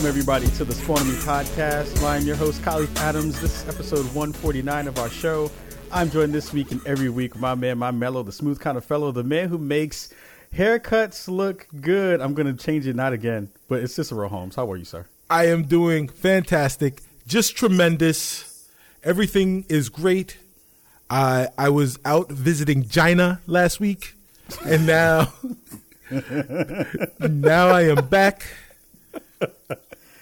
Welcome, everybody, to the Spawn Me podcast. I'm your host, Kahlief Adams. This is episode 149 of our show. I'm joined this week and every week my man, my mellow, the smooth kind of fellow, the man who makes haircuts look good. I'm going to change it, not again, but it's Cicero Holmes. How are you, sir? I am doing fantastic, just tremendous. Everything is great. I I was out visiting China last week, and now now I am back.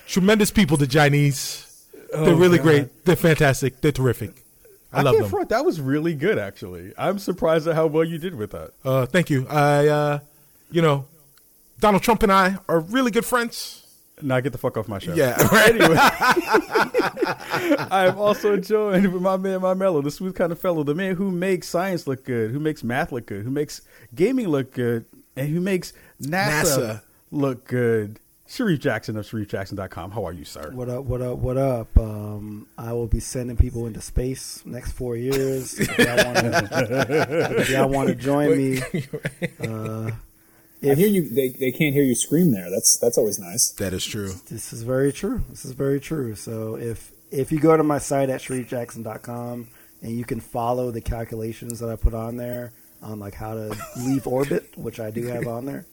Tremendous people, the Chinese. They're really God. great. They're fantastic. They're terrific. I, love can't them. front. That was really good, actually. I'm surprised at how well you did with that. Uh, thank you. I, uh, you know, Donald Trump and I are really good friends. Now get the fuck off my show. Yeah. anyway, I am also joined with my man, my mellow, the smooth kind of fellow, the man who makes science look good, who makes math look good, who makes gaming look good, and who makes NASA, NASA. look good. Shareef Jackson of ShareefJackson.com. How are you, sir? What up? What up? What up? Um, I will be sending people into space next four years. If y'all wanna- if y'all want to join me, uh, I hear you. They, they can't hear you scream there. That's that's always nice. That is true. this is very true. This is very true. So if if you go to my site at shareefjackson.com and you can follow the calculations that I put on there on like how to leave orbit, which I do have on there.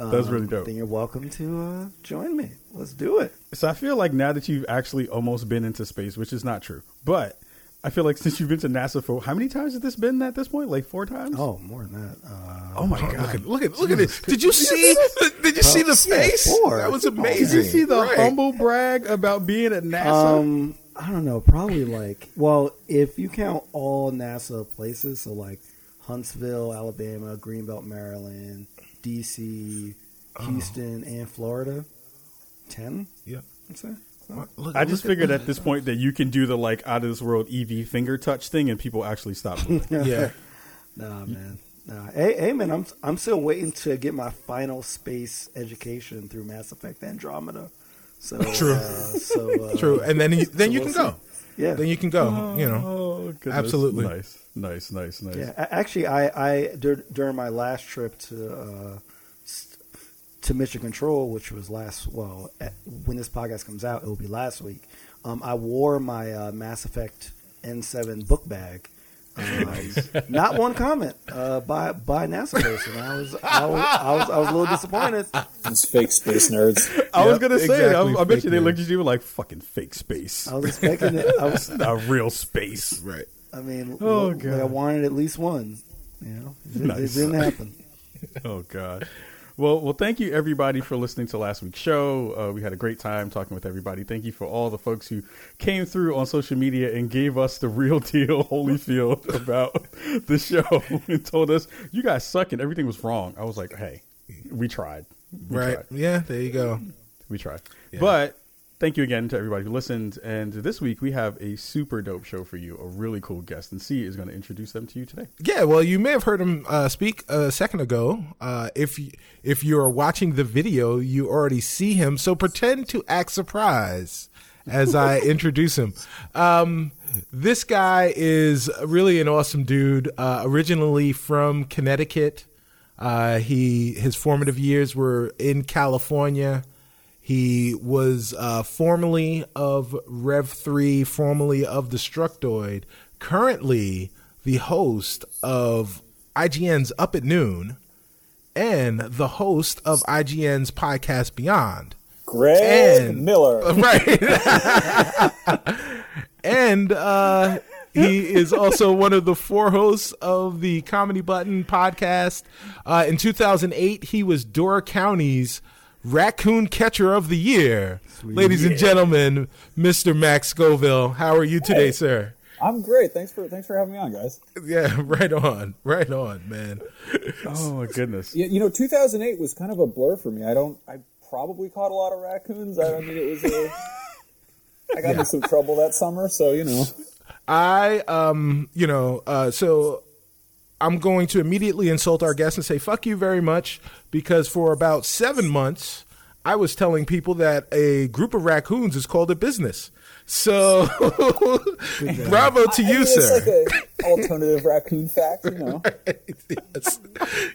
Um, That's really dope. Then you're welcome to uh, join me. Let's do it. So I feel like now that you've actually almost been into space, which is not true, but I feel like since you've been to NASA for how many times has this been at this point? Like four times? Oh, more than that. Uh, Oh my Look god! at look at look at this. Did you see? Did you see the Yeah, face? four. That was Oh, amazing. Did you see the Right. humble brag about being at NASA? Um, I don't know. Probably like, well, if you count all NASA places, so like Huntsville, Alabama, Greenbelt, Maryland, D.C., Oh. Houston, and Florida, ten. Yep. I'd say. Look- I just look at- figured at this point that you can do the like out of this world EV finger touch thing, and people actually stop. Yeah. Nah, man. Nah. Hey, hey, man. I'm I'm still waiting to get my final space education through Mass Effect Andromeda. So True. Uh, so uh, True. And then you, then so you we'll can go. See. Yeah. Then you can go. You know. Oh, goodness. Absolutely. nice, nice, nice, nice. Yeah, actually, I, I dur- during my last trip to uh, s- to Mission Control, which was last well, at, when this podcast comes out, it will be last week. Um, I wore my uh, Mass Effect N7 book bag. Uh, not one comment uh, by by NASA person. I was I was I was, I was a little disappointed. Those fake space nerds. I was gonna say, exactly, I, I bet fake you they news. looked at you like fucking fake space, I was expecting it. I was. not real space. Right. I mean, Oh, look, God. I wanted at least one. You know, it, Nice. it didn't happen. Oh god. Well, well, thank you everybody for listening to last week's show. Uh, we had a great time talking with everybody. Thank you for all the folks who came through on social media and gave us the real deal Holyfield about the show and told us you guys suck and everything was wrong. I was like, hey, we tried. We Right. tried. Yeah. There you go. We tried. Yeah. But thank you again to everybody who listened. And this week we have a super dope show for you, a really cool guest. And C is going to introduce them to you today. Yeah, well, you may have heard him uh, speak a second ago. Uh, if if you're watching the video, you already see him. So pretend to act surprised as I introduce him. Um, this guy is really an awesome dude. Uh, originally from Connecticut, uh, he his formative years were in California. He was uh, formerly of Rev 3, formerly of Destructoid, currently the host of IGN's Up at Noon, and the host of IGN's podcast Beyond. Greg And- Miller. Right. and uh, he is also one of the four hosts of the Comedy Button podcast. Uh, in 2008, he was Dora County's Raccoon Catcher of the Year. Ladies and gentlemen, Mr. Max Scoville, how are you today, Hey. sir? I'm great. Thanks for thanks for having me on, guys. Yeah, right on, right on, man. Oh, my goodness. Yeah, you know, 2008 was kind of a blur for me. I don't. I probably caught a lot of raccoons. I don't think it was. A, I got into some trouble that summer, so you know. I, um, you know, uh, so I'm going to immediately insult our guest and say, fuck you very much, because for about seven months, I was telling people that a group of raccoons is called a business. So, bravo to I you, mean, sir. It's like an alternative raccoon fact, you know. yes,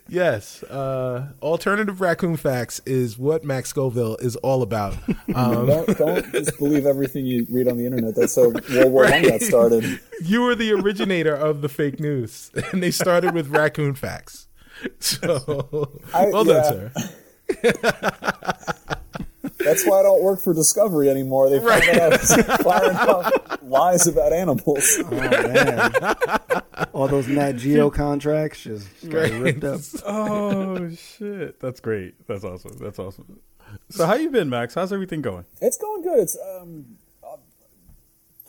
yes. Uh, alternative raccoon facts is what Max Scoville is all about. Um, don't, don't just believe everything you read on the internet. That's how World War One got started. you were the originator of the fake news, and they started with raccoon facts. So, I- well yeah. done, sir. That's why I don't work for Discovery anymore. They found out I was firing off lies about animals. Oh man, all those Nat Geo contracts just got ripped up. Oh shit, that's great. That's awesome. That's awesome. So how you been, Max? How's everything going? It's going good. It's um, uh,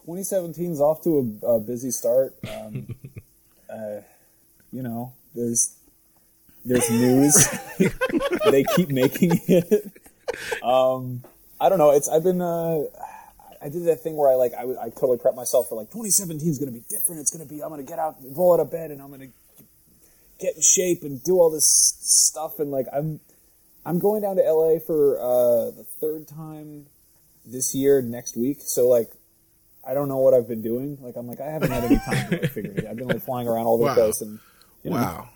2017 is off to a, a busy start. Um, uh, you know, there's there's news. they keep making it. Um, I don't know. It's I've been. Uh, I did that thing where I like I, I totally prepped myself for like 2017 is going to be different. It's going to be I'm going to get out, roll out of bed, and I'm going to get in shape and do all this stuff. And like I'm I'm going down to LA for uh, the third time this year next week. So like, I don't know what I've been doing. Like I'm like I haven't had any time to like, figure it. out. I've been like flying around all over Wow. the place and you know, Wow.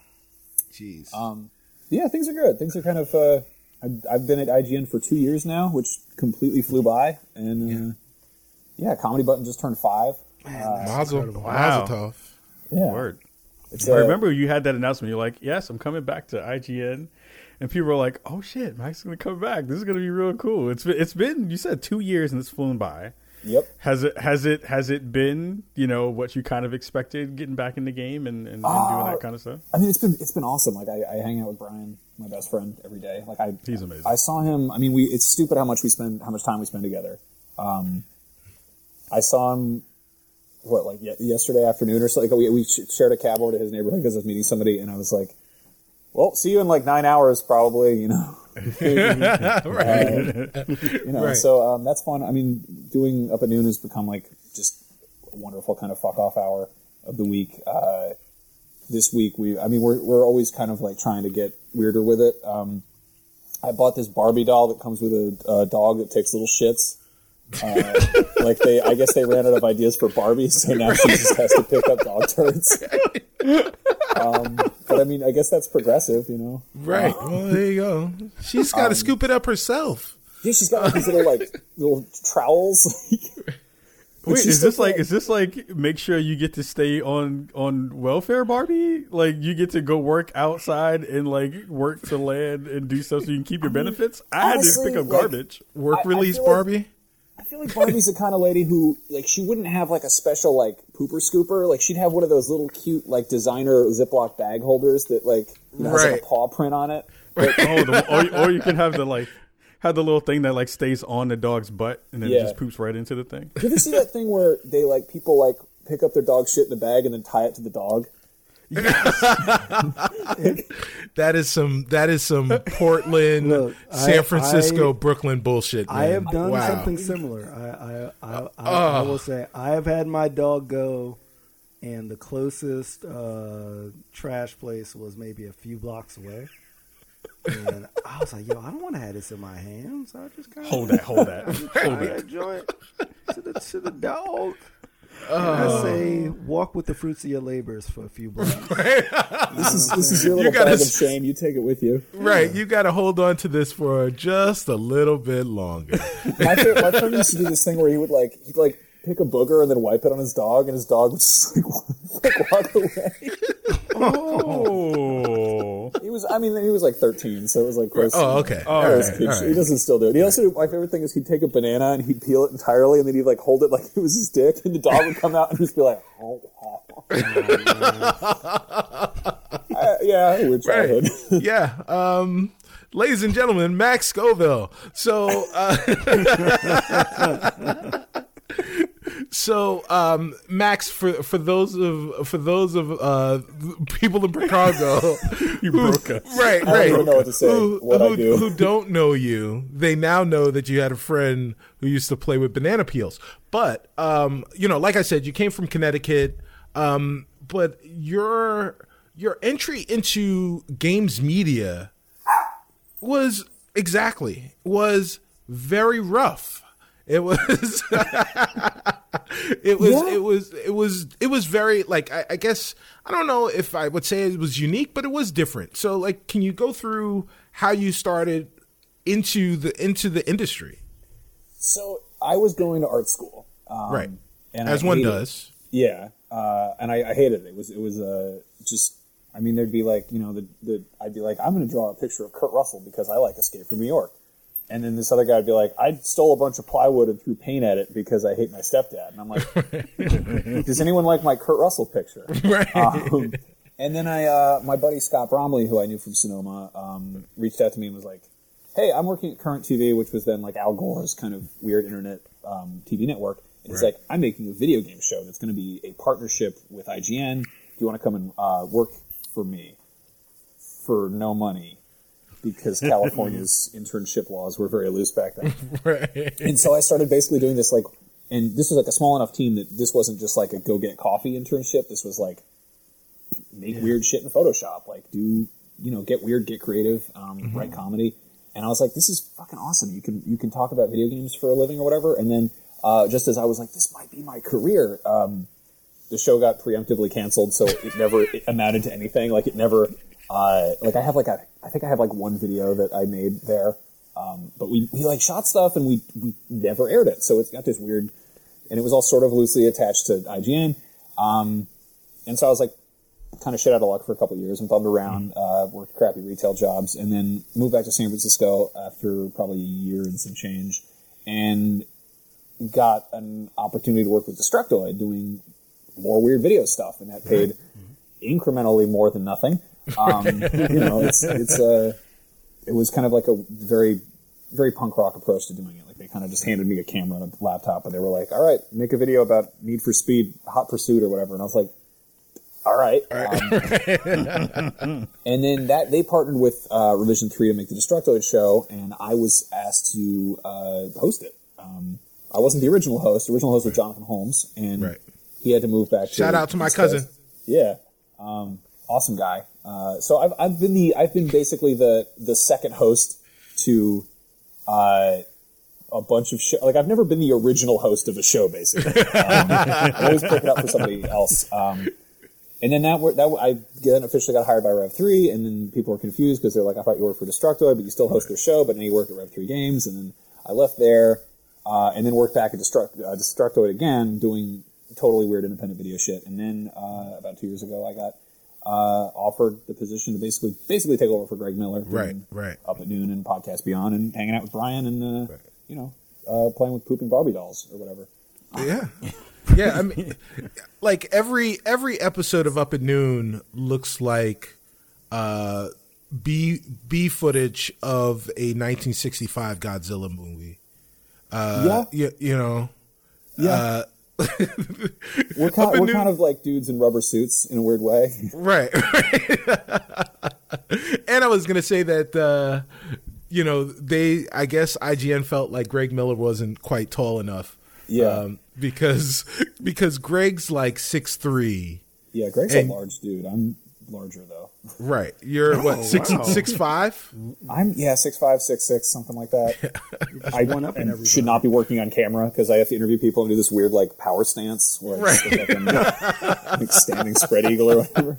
Jeez. um, yeah, things are good. Things are kind of. Uh, I've, I've been at IGN for two years now, which completely flew by. And uh, yeah, Comedy Button just turned five. Mazel, Wow. Mazel. Yeah, Word. It's, I uh, remember you had that announcement. You're like, "Yes, I'm coming back to IGN," and people were like, "Oh shit, Mike's gonna come back. This is gonna be real cool." It's been, it's been you said two years and it's flown by. Yep. Has it has it has it been you know what you kind of expected getting back in the game and, and, and doing Uh, that kind of stuff? I mean, it's been it's been awesome. Like I, I hang out with Brian, my best friend, every day. Like I, He's amazing. I saw him. I mean, we it's stupid how much we spend, how much time we spend together. Um, I saw him, what like ye- yesterday afternoon or something. Like we we shared a cab over to his neighborhood because I was meeting somebody, and I was like, "Well, see you in like nine hours, probably." You know. Uh, you know, Right. so um, that's fun. I mean, doing up at noon has become like just a wonderful kind of fuck off hour of the week. Uh, this week we, I mean, we're we're always kind of like trying to get weirder with it. Um, I bought this Barbie doll that comes with a, a dog that takes little shits. Uh, like they, I guess they ran out of ideas for Barbie, so now she just has to pick up dog turds. Um, but I mean, I guess that's progressive, you know. Right. Well, there you go. She's got to scoop it up herself. Yeah, she's got like these little like little trowels. Wait, is this like is this like make sure you get to stay on on welfare, Barbie? Like you get to go work outside and like work to land and do stuff so you can keep your benefits? I had to pick up like- garbage. Work I- I release like- Barbie. I feel like Barbie's the kind of lady who, like, she wouldn't have like a special like pooper scooper. Like, she'd have one of those little cute like designer Ziploc bag holders that like you know has like a paw print on it. oh, the, or, or you can have the like have the little thing that like stays on the dog's butt and then it just poops right into the thing. Did you see that thing where they like people like pick up their dog shit in a bag and then tie it to the dog? That is some. That is some Portland, Look, San I- Francisco, I- Brooklyn bullshit. Man. I have done Wow. something similar. I I, I, I, I will say I have had my dog go, and the closest uh, trash place was maybe a few blocks away. And I was like, "Yo, I don't want to have this in my hands." I just kind of Hold that, hold that, hold hold that. that joint to the to the dog. Oh. I say, walk with the fruits of your labors for a few blocks. This is this is your little gotta bag of shame. You take it with you. Right, you got to hold on to this for just a little bit longer. My friend, my friend used to do this thing where he would like he'd like pick a booger and then wipe it on his dog, and his dog would just like, like walk away. Oh, He was, I mean, he was like 13, so it was like close. Oh, okay. Oh, All That was right, kid all shit. right. He doesn't still do it. He also, my favorite thing is he'd take a banana and he'd peel it entirely, and then he'd like hold it like it was his dick, and the dog would come out and just be like, oh, oh. Uh, yeah, weird childhood. Right. yeah. Um, ladies and gentlemen, Max Scoville. So, uh, so um, Max, for for those of for those of uh, people in Chicago, you broke us. right, right, don't even know what to say. who, who- do. who don't know you, they now know that you had a friend who used to play with banana peels. But um, you know, like I said, you came from Connecticut. Um, but your your entry into games media was exactly was very rough. It was. it was. Yeah. It was. It was. It was very like. I, I guess I don't know if I would say it was unique, but it was different. So, like, can you go through how you started into the into the industry? So I was going to art school, um, Right. And As I one hated- does. Yeah, uh, and I, I hated it. It was it was uh, just. I mean, there'd be like you know the the I'd be like I'm going to draw a picture of Kurt Russell because I like Escape from New York, and then this other guy would be like I stole a bunch of plywood and threw paint at it because I hate my stepdad, and I'm like, does anyone like my Kurt Russell picture? Right. Um, and then I, uh, my buddy Scott Bromley, who I knew from Sonoma, um, reached out to me and was like, "Hey, I'm working at Current TV, which was then like Al Gore's kind of weird internet um, TV network." And he's Right. like, "I'm making a video game show that's going to be a partnership with IGN. Do you want to come and uh, work for me for no money?" Because California's internship laws were very loose back then. right. And so I started basically doing this like, and this was like a small enough team that this wasn't just like a go get coffee internship. This was like make weird shit in Photoshop, like do you know get weird, get creative, um, write comedy. And I was like, this is fucking awesome. You can you can talk about video games for a living or whatever. And then uh, just as I was like, this might be my career. Um, the show got preemptively canceled, so it never it amounted to anything. Like it never, uh, like I have like a, I think I have like one video that I made there, um, but we we like shot stuff and we we never aired it, so it's got this weird, and it was all sort of loosely attached to IGN, um, and so I was like, kind of shit out of luck for a couple of years and bummed around, uh, worked crappy retail jobs, and then moved back to San Francisco after probably a year and some change, and got an opportunity to work with Destructoid doing more weird video stuff, and that paid incrementally more than nothing. Um, you know, it's it's a it was kind of like a very very punk rock approach to doing it. Like they kind of just handed me a camera and a laptop, and they were like, "All right, make a video about Need for Speed, Hot Pursuit, or whatever." And I was like, "All right." Um, and then that they partnered with uh, Revision Three to make the Destructoid show, and I was asked to uh, host it. Um, I wasn't the original host. The original host was Jonathan Holmes, and Right. he had to move back. To Shout to out to my cousin. Coast. Yeah, um, awesome guy. Uh, so I've I've been the I've been basically the the second host to uh, a bunch of show. Like I've never been the original host of a show. Basically, um, I always pick it up for somebody else. Um, and then that that I then officially got hired by Rev Three, and then people were confused because they're like, I thought you worked for Destructoid, but you still host their show, but then you work at Rev Three Games, and then I left there, uh, and then worked back at Destruct, uh, Destructoid again, doing totally weird independent video shit. And then uh, about two years ago, I got uh, offered the position to basically basically take over for Greg Miller, Right, right. up at noon and podcast beyond, and hanging out with Brian and uh, you know uh, playing with pooping Barbie dolls or whatever. Yeah. Yeah, I mean like every every episode of Up at Noon looks like uh B B footage of a 1965 Godzilla movie. Uh Yeah. you, you know. Yeah. Uh We're kind, we're noon- kind of like dudes in rubber suits in a weird way. Right. and I was going to say that uh you know, they I guess IGN felt like Greg Miller wasn't quite tall enough. Yeah. Um, because because Greg's like six three. Yeah, Greg's And- a large dude. I'm larger though. Right. You're what six wow. six five? I'm yeah six five six six something like that. I one up in and everybody. should not be working on camera because I have to interview people and do this weird like power stance where I just look like, I'm, like standing spread eagle or whatever.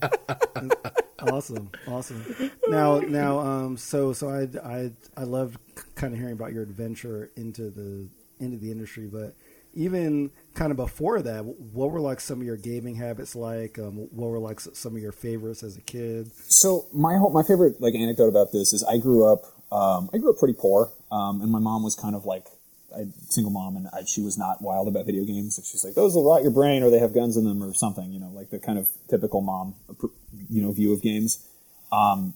awesome, awesome. Now, now, um, so, so I, I, I loved kind of hearing about your adventure into the into the industry, but even kind of before that, what were like some of your gaming habits like? Um, what were like some of your favorites as a kid? So my whole, my favorite like anecdote about this is I grew up um, I grew up pretty poor um, and my mom was kind of like a single mom and I, she was not wild about video games. She's like those will rot your brain or they have guns in them or something. You know, like the kind of typical mom you know view of games. Um,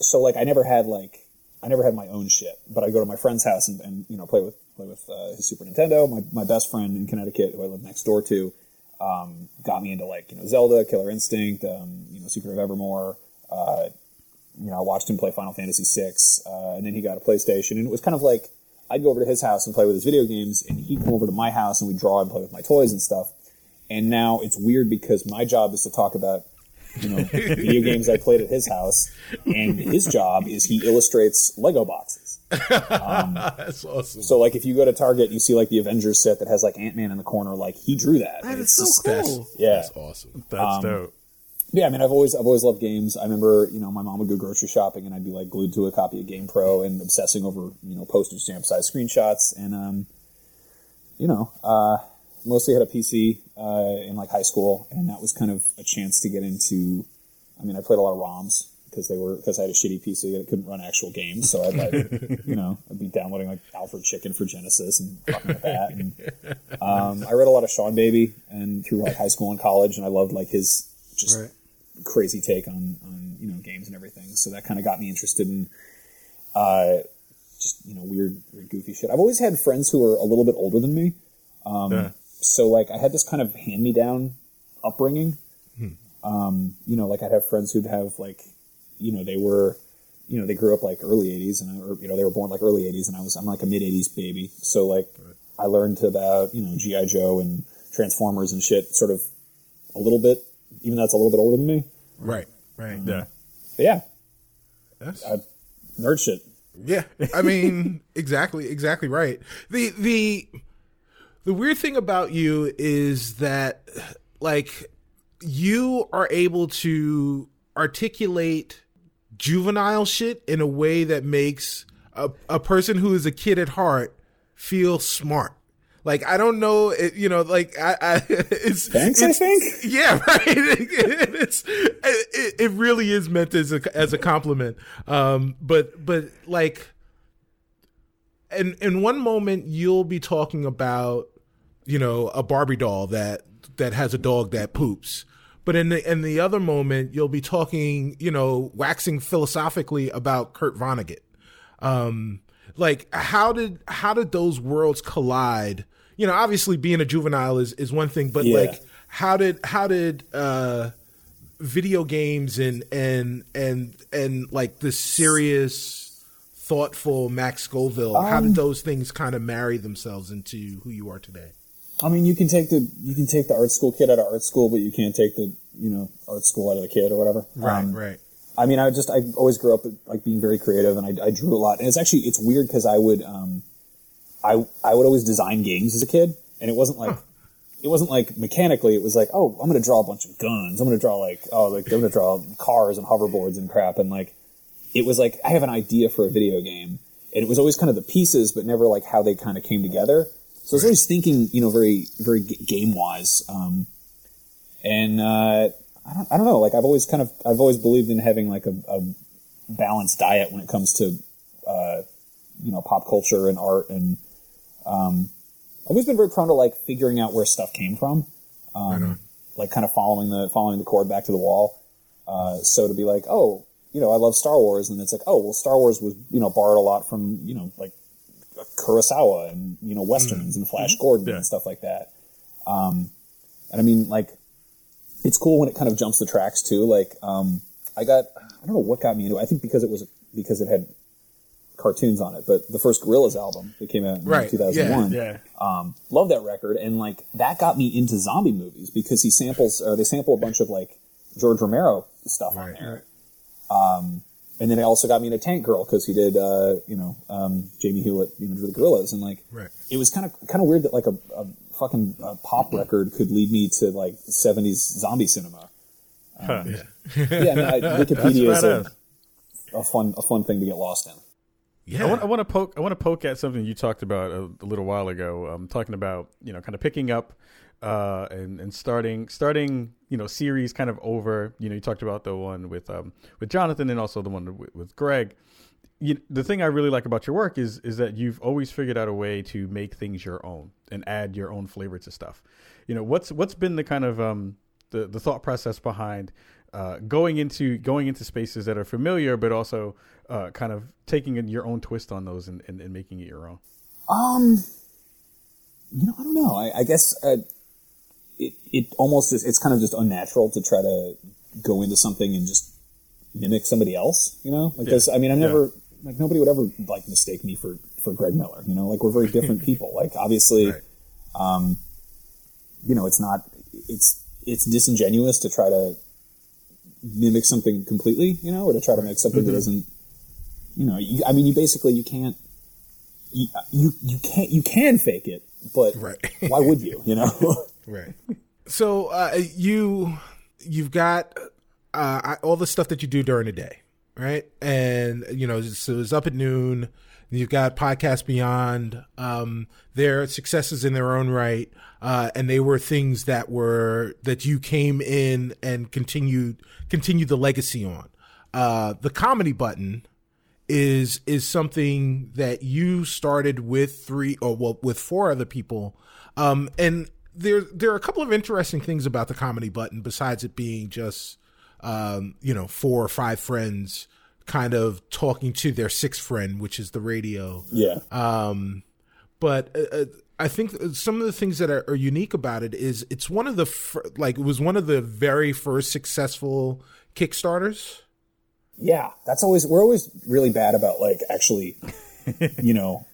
so like I never had like I never had my own shit, but I go to my friend's house and, and you know play with play with uh, his Super Nintendo. My my best friend in Connecticut, who I live next door to, um, got me into like you know Zelda, Killer Instinct, um, you know Secret of Evermore. Uh, you know, I watched him play Final Fantasy VI, uh, and then he got a PlayStation, and it was kind of like I'd go over to his house and play with his video games, and he'd come over to my house and we'd draw and play with my toys and stuff. And now it's weird because my job is to talk about you know video games I played at his house, and his job is he illustrates Lego boxes. That's awesome. So like if you go to Target, you see like the Avengers set that has like Ant Man in the corner. Like he drew that. That And is it's so just- cool. Yeah. That's awesome. That's dope. Yeah, I mean, I've always I've always loved games. I remember, you know, my mom would go grocery shopping, and I'd be like glued to a copy of Game Pro and obsessing over, you know, postage stamp size screenshots. And um, you know, uh, mostly had a PC uh, in like high school, and that was kind of a chance to get into. I mean, I played a lot of ROMs because they were because I had a shitty PC and it couldn't run actual games. So I'd like, you know, I'd be downloading like Alfred Chicken for Genesis and fucking with that. And um, I read a lot of Seanbaby and through like high school and college, and I loved like his just Right. crazy take on on you know games and everything. So that kind of got me interested in uh, just you know weird, weird goofy shit. I've always had friends who are a little bit older than me, um, Yeah. so like I had this kind of hand me down upbringing. Um, you know, like I'd have friends who'd have like, you know, they were, you know, they grew up like early '80s, and I, or you know, they were born like early '80s, and I was I'm like a mid '80s baby. So like, I learned about you know GI Joe and Transformers and shit, sort of a little bit, even though it's a little bit older than me. Right. Right. Um, yeah. But yeah, That's, I, nerd shit. Yeah, I mean, exactly, exactly right. The the the weird thing about you is that like you are able to articulate juvenile shit in a way that makes a, a person who is a kid at heart feel smart. Like I don't know, it, you know, like I, I it's Thanks, I it's- think. yeah, right. it's it, it really is meant as a as a compliment. Um, but but like, in in one moment you'll be talking about you know a Barbie doll that that has a dog that poops. But in the in the other moment, you'll be talking, you know, waxing philosophically about Kurt Vonnegut. Um, like how did how did those worlds collide? You know, obviously being a juvenile is is one thing, but Yeah. like how did how did uh video games and and and and like the serious thoughtful Max Scoville how Um, did those things kind of marry themselves into who you are today I mean, you can take the you can take the art school kid out of art school, but you can't take the you know art school out of the kid or whatever. Um, right I mean, I just I always grew up like being very creative, and I, I drew a lot. And it's actually it's weird because I would um, I I would always design games as a kid, and it wasn't like it wasn't like mechanically. It was like, oh, I'm going to draw a bunch of guns. I'm going to draw like oh, like I'm going to draw cars and hoverboards and crap. And like it was like I have an idea for a video game, and it was always kind of the pieces, but never like how they kind of came together. So I was always thinking, you know, very very game wise. Um, and uh, I don't I don't know. Like I've always kind of I've always believed in having like a, a balanced diet when it comes to uh, you know pop culture and art and um, I've always been very prone to like figuring out where stuff came from, um, like kind of following the following the cord back to the wall. Uh, so to be like, oh, you know, I love Star Wars, and it's like, oh, well, Star Wars was you know borrowed a lot from you know like Kurosawa and you know westerns and Flash Gordon Yeah. and stuff like that. Um, and I mean, like, it's cool when it kind of jumps the tracks too. Like, um, I got I don't know what got me into it. I think because it was because it had cartoons on it. But the first Gorillaz album that came out in Right, 2001, Yeah. um, love that record, and like that got me into zombie movies because he samples or they sample a bunch of like George Romero stuff on there. Um, and then it also got me into Tank Girl because he did, uh, you know, um, Jamie Hewlett, you know, drew the Gorillaz, and like Right. it was kind of kind of weird that like a, a fucking uh, pop record could lead me to like '70s zombie cinema. Huh. Yeah, I mean, I, Wikipedia is a, a fun a fun thing to get lost in. yeah I want, I want to poke. I want to poke at something you talked about a, a little while ago. Um, talking about you know, kind of picking up uh, and and starting starting you know series kind of over. You know, you talked about the one with um, with Jonathan and also the one with, with Greg. You, the thing I really like about your work is is that you've always figured out a way to make things your own and add your own flavor to stuff. You know, what's what's been the kind of um, the the thought process behind uh, going into going into spaces that are familiar, but also uh, kind of taking in your own twist on those and, and, and making it your own. Um, you know, I don't know. I, I guess uh, it it almost just it's kind of just unnatural to try to go into something and just mimic somebody else. You know, like Yeah. this. I mean, I'm never like nobody would ever like mistake me for for Greg Miller. You know, like we're very different people. Like obviously, Right. um, you know, it's not it's it's disingenuous to try to mimic something completely, you know, or to try to make something that doesn't, you know, you, I mean, you basically you can't, you, you you can't you can fake it, but Right. why would you? You know, Right. So uh, you you've got uh, all the stuff that you do during the day, right? And you know, so it's up at noon. You've got Podcast Beyond. Um, they're successes in their own right, uh, and they were things that were that you came in and continued continued the legacy on. Uh, the comedy button is is something that you started with three or well with four other people um and there there are a couple of interesting things about the comedy button besides it being just um you know four or five friends kind of talking to their sixth friend which is the radio yeah, um, but uh, uh, I think some of the things that are, are unique about it is it's one of the fir- like it was one of the very first successful Kickstarters. yeah. That's always we're always really bad about like actually, you know,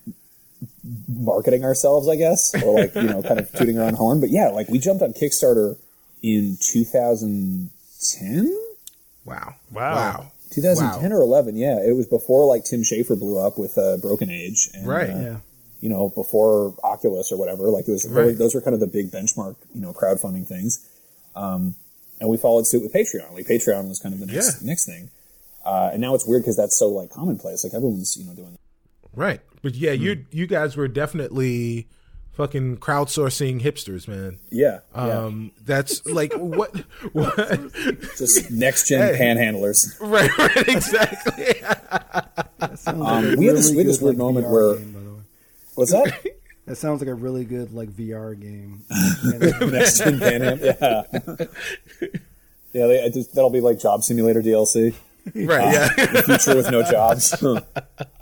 marketing ourselves, I guess, or like you know, kind of tooting our own horn. But yeah, like we jumped on Kickstarter in 2010. Wow! Wow. Wow! 2010 or 11 yeah it was before like tim schafer blew up with uh, broken age and, Right. uh, Yeah. you know before oculus or whatever like it was really, Right. those were kind of the big benchmark you know crowdfunding things um, and we followed suit with patreon like patreon was kind of the next Yeah. next thing uh, and now it's weird because that's so like commonplace like everyone's you know doing that. Right, but yeah, you you guys were definitely fucking crowdsourcing hipsters, man. yeah, Um, that's like what what? just next gen Hey. panhandlers right, right, exactly. Um, like a we had this- we had this weird like, moment VR where- game, by the way. what's that That sounds like a really good like VR game. next gen panhandler yeah yeah they, just, that'll be like job simulator dlc right, yeah. the future with no jobs. um,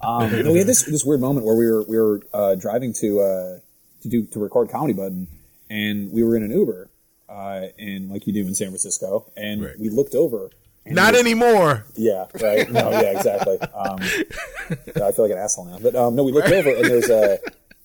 no, we had this this weird moment where we were we were uh, driving to uh, to do to record comedy button, and we were in an Uber, uh, and like you do in San Francisco, and Right. we looked over. and Not we- anymore. Yeah, right. No, yeah, exactly. Um, I feel like an asshole now, but um, no, we looked over and there's a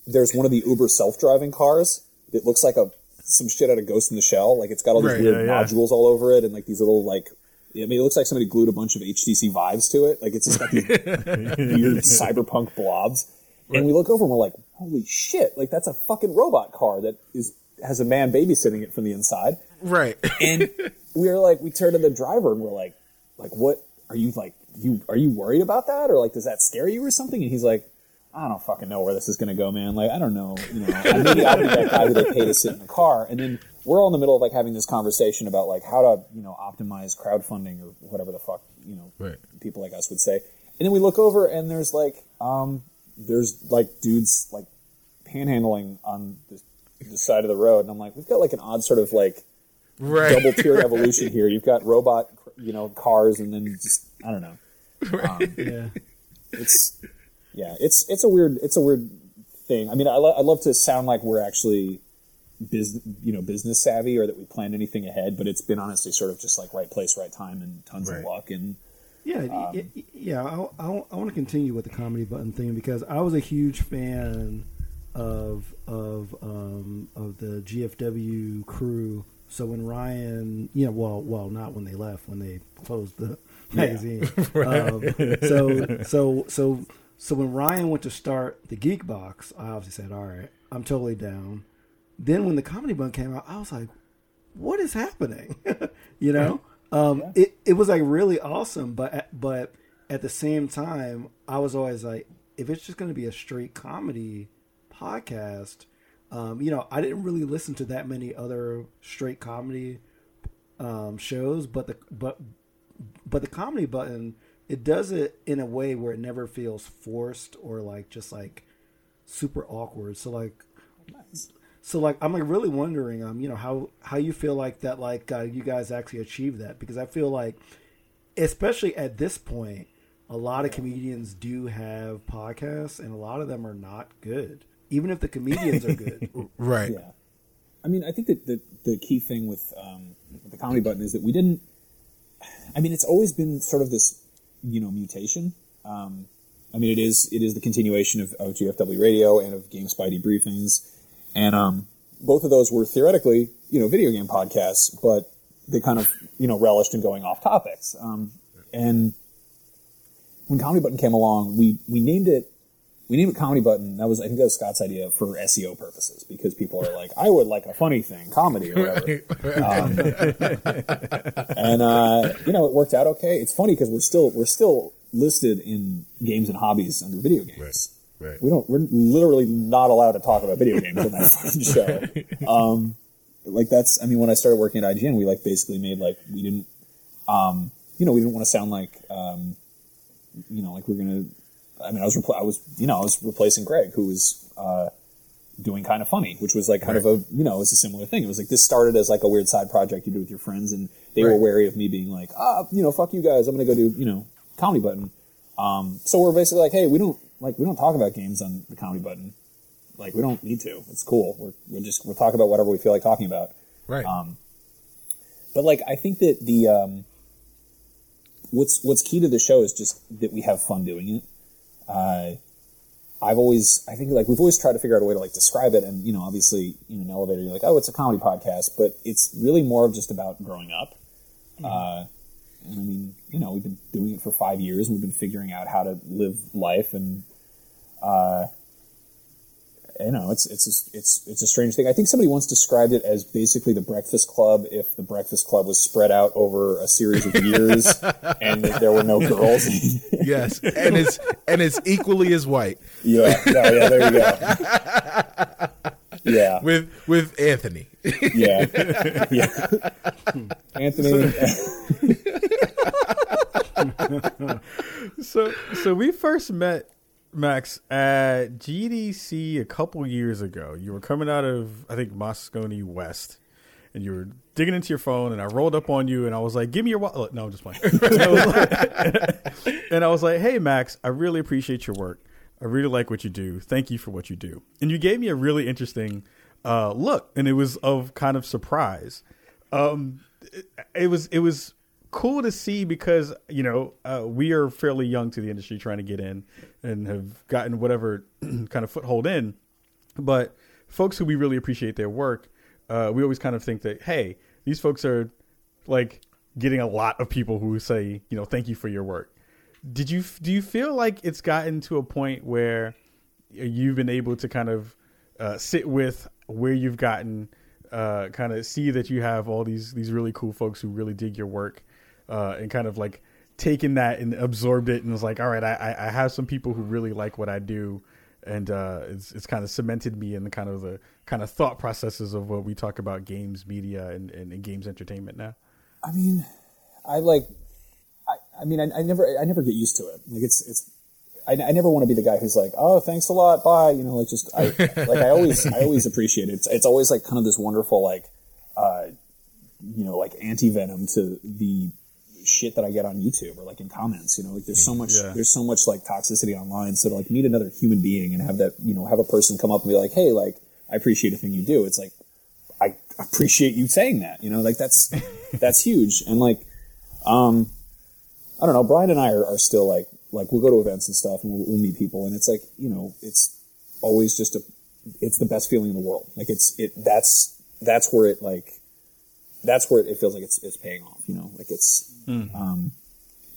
there's one of the Uber self driving cars. It looks like a some shit out of Ghost in the Shell. Like it's got all these Right, weird yeah, yeah. modules all over it, and like these little like. I mean, it looks like somebody glued a bunch of HTC Vives to it. Like it's just got these weird cyberpunk blobs. And we look over and we're like, "Holy shit! Like that's a fucking robot car that is has a man babysitting it from the inside." Right. and we are like, we turn to the driver and we're like, like, what are you like? You are you worried about that, or like, does that scare you or something? And he's like, I don't fucking know where this is gonna go, man. Like, I don't know, you know. Maybe I'll be that guy who they pay to sit in the car, and then we're all in the middle of like having this conversation about like how to, you know, optimize crowdfunding or whatever the fuck, you know, Right. people like us would say. And then we look over and there's like, um, there's like dudes like panhandling on the, the side of the road, and I'm like, we've got like an odd sort of like Right. double tiered evolution here. You've got robot, you know, cars, and then just I don't know. Um, Yeah. it's yeah, it's it's a weird it's a weird thing. I mean, I, lo- I love to sound like we're actually business you know business savvy or that we planned anything ahead, but it's been honestly sort of just like right place, right time, and tons Right. of luck. And Yeah, y- y- yeah. I, I, I want to continue with the comedy button thing because I was a huge fan of of um, of the GFW crew. So when Ryan, you know, well, well, not when they left, when they closed the magazine. um, so so so so when Ryan went to start the Geek Box, I obviously said, "All right, I'm totally down." Then when the comedy button came out, I was like, what is happening? you know, um, it it was like really awesome, but at- but at the same time, I was always like, if it's just going to be a straight comedy podcast, um, you know, I didn't really listen to that many other straight comedy um, shows, but the but but the comedy button it does it in a way where it never feels forced or like just like super awkward. So like so like I'm like really wondering um you know how how you feel like that like uh, you guys actually achieved that because I feel like especially at this point a lot of comedians do have podcasts and a lot of them are not good even if the comedians are good Right. yeah, I mean, I think that the the key thing with um, with the comedy button is that we didn't. I mean, it's always been sort of this, you know, mutation. Um, I mean, it is it is the continuation of, of GFW Radio and of GameSpy Debriefings, and um, both of those were theoretically, you know, video game podcasts, but they kind of you know relished in going off topics. Um, and when Comedy Button came along, we we named it we named it Comedy Button. That was I think that was Scott's idea for SEO purposes because people are like, I would like a funny thing, comedy or whatever. Um, and uh, you know, it worked out okay. It's funny because we're still we're still listed in games and hobbies under video games. Right. Right. We don't. We're literally not allowed to talk about video games on that fucking show. Um, like that's. I mean, when I started working at IGN, we like basically made like we didn't. Um, you know, we didn't want to sound like. Um, you know, like we're gonna. I mean, I was. Repl- I was. You know, I was replacing Greg, who was. Uh, doing kind of funny, which was like kind of a you know it was a similar thing. It was like this started as like a weird side project you do with your friends, and they were wary of me being like, ah, you know, fuck you guys, I'm gonna go do you know comedy button. Um, so we're basically like, hey, we don't like we don't talk about games on the comedy button. Like we don't need to. It's cool. We're we're just we'll talk about whatever we feel like talking about. Right. Um, but like I think that the um, what's what's key to the show is just that we have fun doing it. Uh, I've always I think like we've always tried to figure out a way to like describe it, and you know obviously in an elevator you're like oh it's a comedy podcast, but it's really more of just about growing up. Uh, and I mean you know we've been doing it for five years, and we've been figuring out how to live life and. Uh, you know, it's it's a, it's it's a strange thing. I think somebody once described it as basically the Breakfast Club if the Breakfast Club was spread out over a series of years and there were no girls. yes, and it's and it's equally as white yeah, no, yeah, there you go. Yeah, with with Anthony. Yeah, yeah. Anthony, So, so we first met Max at GDC a couple years ago. You were coming out of, I think, Moscone West, and you were digging into your phone. And I rolled up on you, and I was like, "Give me your wallet." Oh, no, I'm just playing. and, I like, and I was like, "Hey, Max, I really appreciate your work. I really like what you do. Thank you for what you do." And you gave me a really interesting uh, look, and it was of kind of surprise. Um, it, it was it was cool to see because you know uh, we are fairly young to the industry trying to get in and have gotten whatever kind of foothold in but folks who we really appreciate their work uh, we always kind of think that hey these folks are like getting a lot of people who say you know thank you for your work did you do you feel like it's gotten to a point where you've been able to kind of uh, sit with where you've gotten uh, kind of see that you have all these these really cool folks who really dig your work uh, and kind of like taken that and absorbed it and was like, all right, I, I have some people who really like what I do, and uh, it's it's kind of cemented me in the kind of the kind of thought processes of what we talk about games, media, and, and, and games entertainment now. I mean, I like, I, I mean, I, I never, I never get used to it. Like it's, it's, I, I never want to be the guy who's like, oh, thanks a lot, bye. You know, like just, I, like I always, I always appreciate it. It's, it's always like kind of this wonderful, like, uh, you know, like anti venom to the shit that I get on YouTube or like in comments. You know, like there's so much, Yeah. there's so much like toxicity online. So to like meet another human being and have that, you know, have a person come up and be like, hey, like I appreciate a thing you do. It's like I appreciate you saying that. You know, like that's that's huge. And like, um, I don't know. Brian and I are, are still like like we'll go to events and stuff and we'll, we'll meet people and it's like you know it's always just a it's the best feeling in the world. Like it's it that's that's where it like that's where it, it feels like it's it's paying off. You know, like it's um,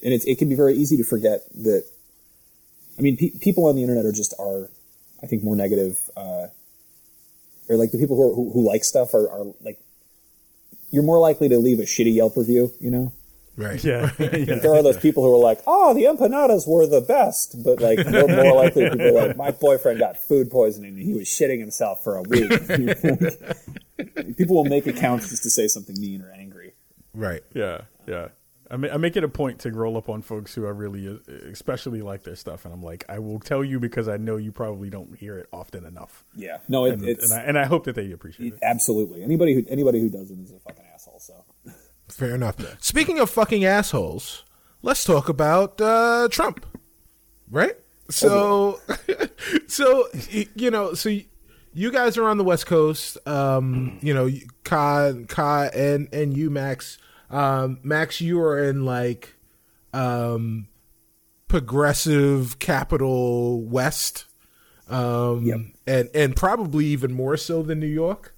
and it it can be very easy to forget that. I mean, pe- people on the internet are just are, I think, more negative. Uh, or like the people who, are, who who like stuff are, are like, you're more likely to leave a shitty Yelp review. You know, Right. Yeah, yeah. there are those people who are like, "Oh, the empanadas were the best," but like more, more likely people are like, "My boyfriend got food poisoning and he was shitting himself for a week." people will make accounts just to say something mean or angry. Right. Yeah, yeah. I, ma- I make it a point to roll up on folks who I really, uh, especially like their stuff, and I'm like, I will tell you because I know you probably don't hear it often enough, Yeah, no, it, and, it's and I and I hope that they appreciate it. absolutely anybody who anybody who doesn't is a fucking asshole. So Fair enough. Speaking of fucking assholes, let's talk about uh, Trump. Right? So, so you know, so you guys are on the West Coast. Um, you know, Ka, Ka, and and you, Max. Um, Max, you are in like um, progressive capital West, um, Yep. and and probably even more so than New York.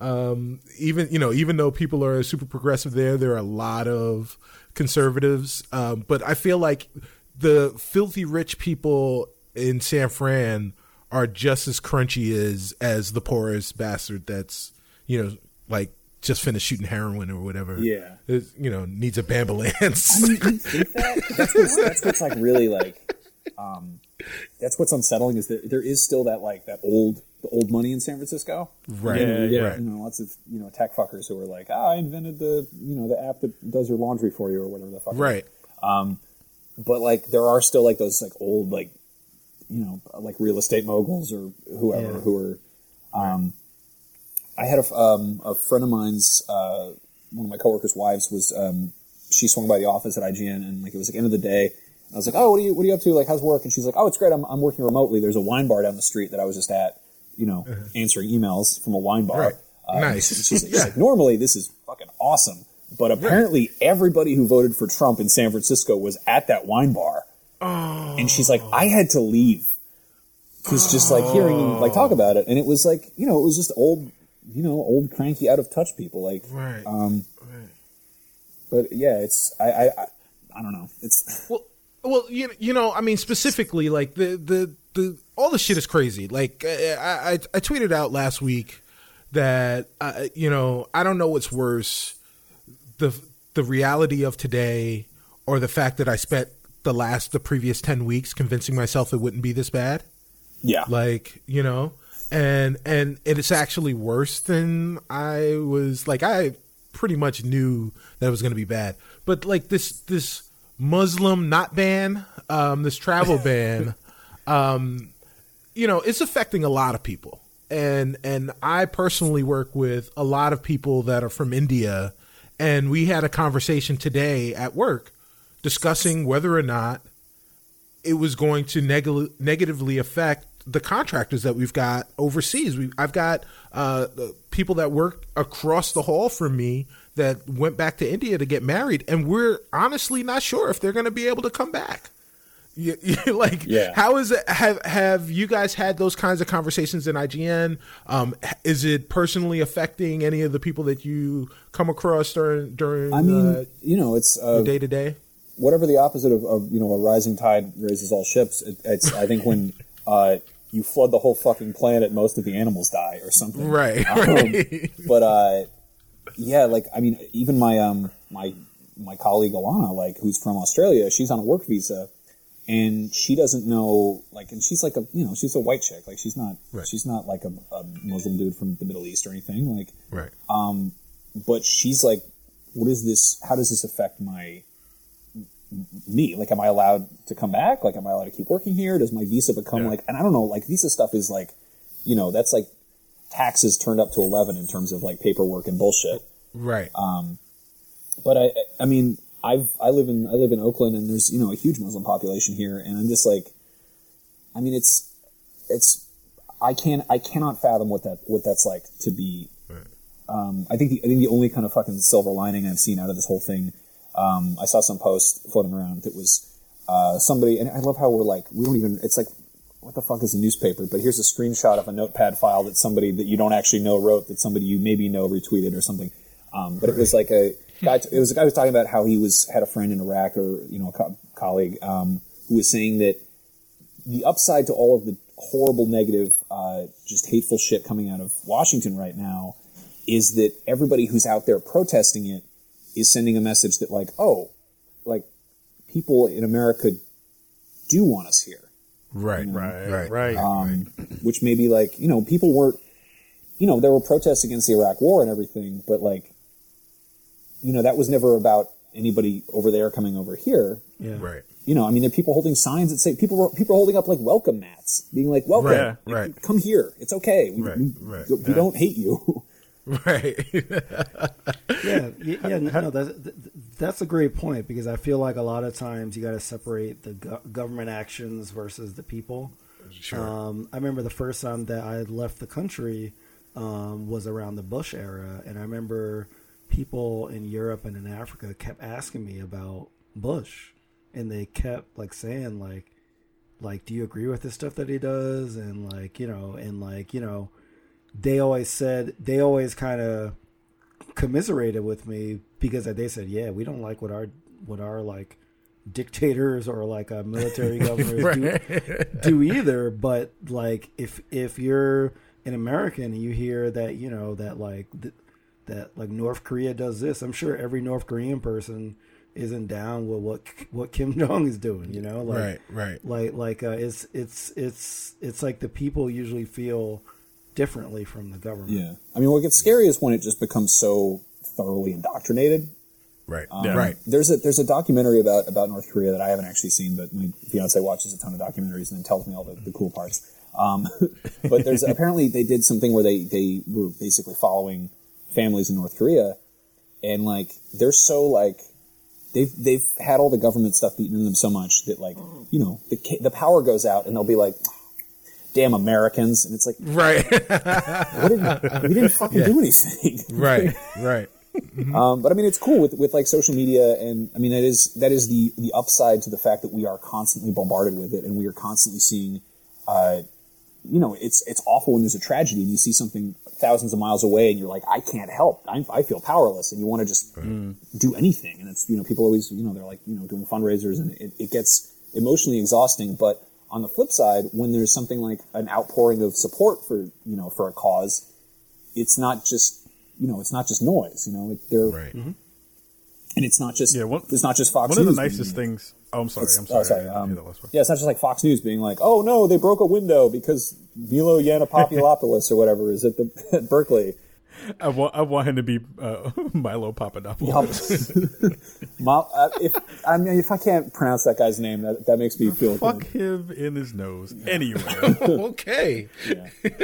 Um, even you know, even though people are super progressive there, there are a lot of conservatives. Um, but I feel like the filthy rich people in San Fran are just as crunchy as as the poorest bastard that's you know like just finished shooting heroin or whatever. Yeah. Is, you know, needs a think that? That's what's, that's what's like really like, um, that's what's unsettling is that there is still that like that old the old money in San Francisco. right. Yeah, yeah. Right. You know, lots of you know tech fuckers who are like, ah, I invented the you know the app that does your laundry for you or whatever the fuck. it is." Right. But like there are still like those like old like you know like real estate moguls or whoever Yeah. who are. Um, I had a, um, a friend of mine's uh, one of my coworkers' wives was um, she swung by the office at IGN and like it was like end of the day. And I was like, oh, what are you what are you up to? Like, how's work? And she's like, oh, it's great. I'm I'm working remotely. There's a wine bar down the street that I was just at, you know, answering emails from a wine bar. Right. Uh, Nice. She's, she's like, normally this is fucking awesome, but apparently everybody who voted for Trump in San Francisco was at that wine bar, and she's like, I had to leave because just like hearing them like talk about it, and it was like, you know, it was just old, you know, old cranky out of touch people, like, Right. um, but yeah, it's I I I, I don't know, it's Well, well, you you know, I mean, specifically, like the the the all the shit is crazy. Like I I, I tweeted out last week that uh, you know I don't know what's worse the the reality of today or the fact that I spent the last the previous ten weeks convincing myself it wouldn't be this bad. yeah, Like you know, and and it's actually worse than I was. Like I pretty much knew that it was going to be bad, but like this this Muslim not ban, um, this travel ban, um, you know, it's affecting a lot of people. And and I personally work with a lot of people that are from India, and we had a conversation today at work discussing whether or not it was going to neg- negatively affect the contractors that we've got overseas. We, I've got uh, people that work across the hall from me that went back to India to get married, and we're honestly not sure if they're going to be able to come back. You, you, like, Yeah. how is it? Have have you guys had those kinds of conversations in IGN? Um, is it personally affecting any of the people that you come across during during I mean, uh, you know, it's day to day? whatever the opposite of, of you know a rising tide raises all ships. It, it's I think when uh, you flood the whole fucking planet, most of the animals die or something. Right, Um, right. but uh, yeah, like I mean, even my um my my colleague Alana, like who's from Australia, she's on a work visa, and she doesn't know like, and she's like a you know she's a white chick, like she's not Right. she's not like a, a Muslim dude from the Middle East or anything, like right. Um, but she's like, what is this? How does this affect my me? Like, am I allowed to come back? Like, am I allowed to keep working here? Does my visa become Yeah. like? And I don't know. Like, visa stuff is like, you know, that's like taxes turned up to eleven in terms of like paperwork and bullshit. Right. Um But I, I mean, I've I live in I live in Oakland, and there's you know a huge Muslim population here, and I'm just like, I mean, it's it's I can't I cannot fathom what that what that's like to be um, I think the, I think the only kind of fucking silver lining I've seen out of this whole thing, um, I saw some post floating around that was uh, somebody, and I love how we're like, we don't even. It's like, what the fuck is a newspaper? But here's a screenshot of a notepad file that somebody that you don't actually know wrote, that somebody you maybe know retweeted or something. Um, but it was like a guy. It was a guy who was talking about how he was had a friend in Iraq or you know a co- colleague um, who was saying that the upside to all of the horrible, negative, uh, just hateful shit coming out of Washington right now is that everybody who's out there protesting it is sending a message that like, oh, like people in America do want us here, Right. Right, Right. right. um, which maybe like you know people weren't, you know, there were protests against the Iraq War and everything, but like, you know, that was never about anybody over there coming over here. Yeah. Right. You know, I mean, there are people holding signs that say people were people are holding up like welcome mats, being like, "Welcome, Right, Like, right. come here, it's okay, we, Right, we, right, we yeah. don't hate you." Right. yeah, yeah, no, that's that's a great point because I feel like a lot of times you got to separate the go- government actions versus the people. Sure. Um, I remember the first time that I left the country um, was around the Bush era, and I remember people in Europe and in Africa kept asking me about Bush, and they kept like saying like, like, do you agree with the stuff that he does, and like, you know, and like, you know, they always said they always kind of commiserated with me because they said, "Yeah, we don't like what our what our like dictators or like uh, military governors do, do either." But like, if if you're an American and you hear that you know that like th- that like North Korea does this, I'm sure every North Korean person isn't down with what what Kim Jong is doing. You know, like Right, right. like like uh, it's it's it's it's like the people usually feel differently from the government. Yeah. I mean, what gets scary is when it just becomes so thoroughly indoctrinated. Right. Yeah. Right. There's a there's a documentary about about North Korea that I haven't actually seen, but my fiance watches a ton of documentaries and then tells me all the, the cool parts. Um, but there's apparently they did something where they they were basically following families in North Korea, and like they're so like they've they've had all the government stuff beaten into them so much that like you know the the power goes out and they'll be like. Damn Americans, and it's like Right. did, we didn't fucking do anything. right. Right. Um, but I mean, it's cool with, with like social media, and I mean that is that is the the upside to the fact that we are constantly bombarded with it, and we are constantly seeing, uh, you know, it's it's awful when there's a tragedy and you see something thousands of miles away, and you're like, I can't help, I, I feel powerless, and you want to just mm. do anything, and it's you know people always you know they're like you know doing fundraisers, and it, it gets emotionally exhausting, but on the flip side, when there's something like an outpouring of support for you know for a cause, it's not just you know it's not just noise. You know, it, they're Right. Mm-hmm. and it's not just Yeah, one- it's not just Fox One of the News. nicest being- things. Oh, I'm sorry. it's- I'm sorry. oh, sorry. I um, hear that last part. yeah, it's not just like Fox News being like, "Oh no, they broke a window because Milo Yiannopoulos or whatever is at the at Berkeley." I want, I want him to be uh, Milo Papadopoulos. Mal- uh, if I mean, if I can't pronounce that guy's name, that, that makes me feel Fuck good. him in his nose. Anyway, okay.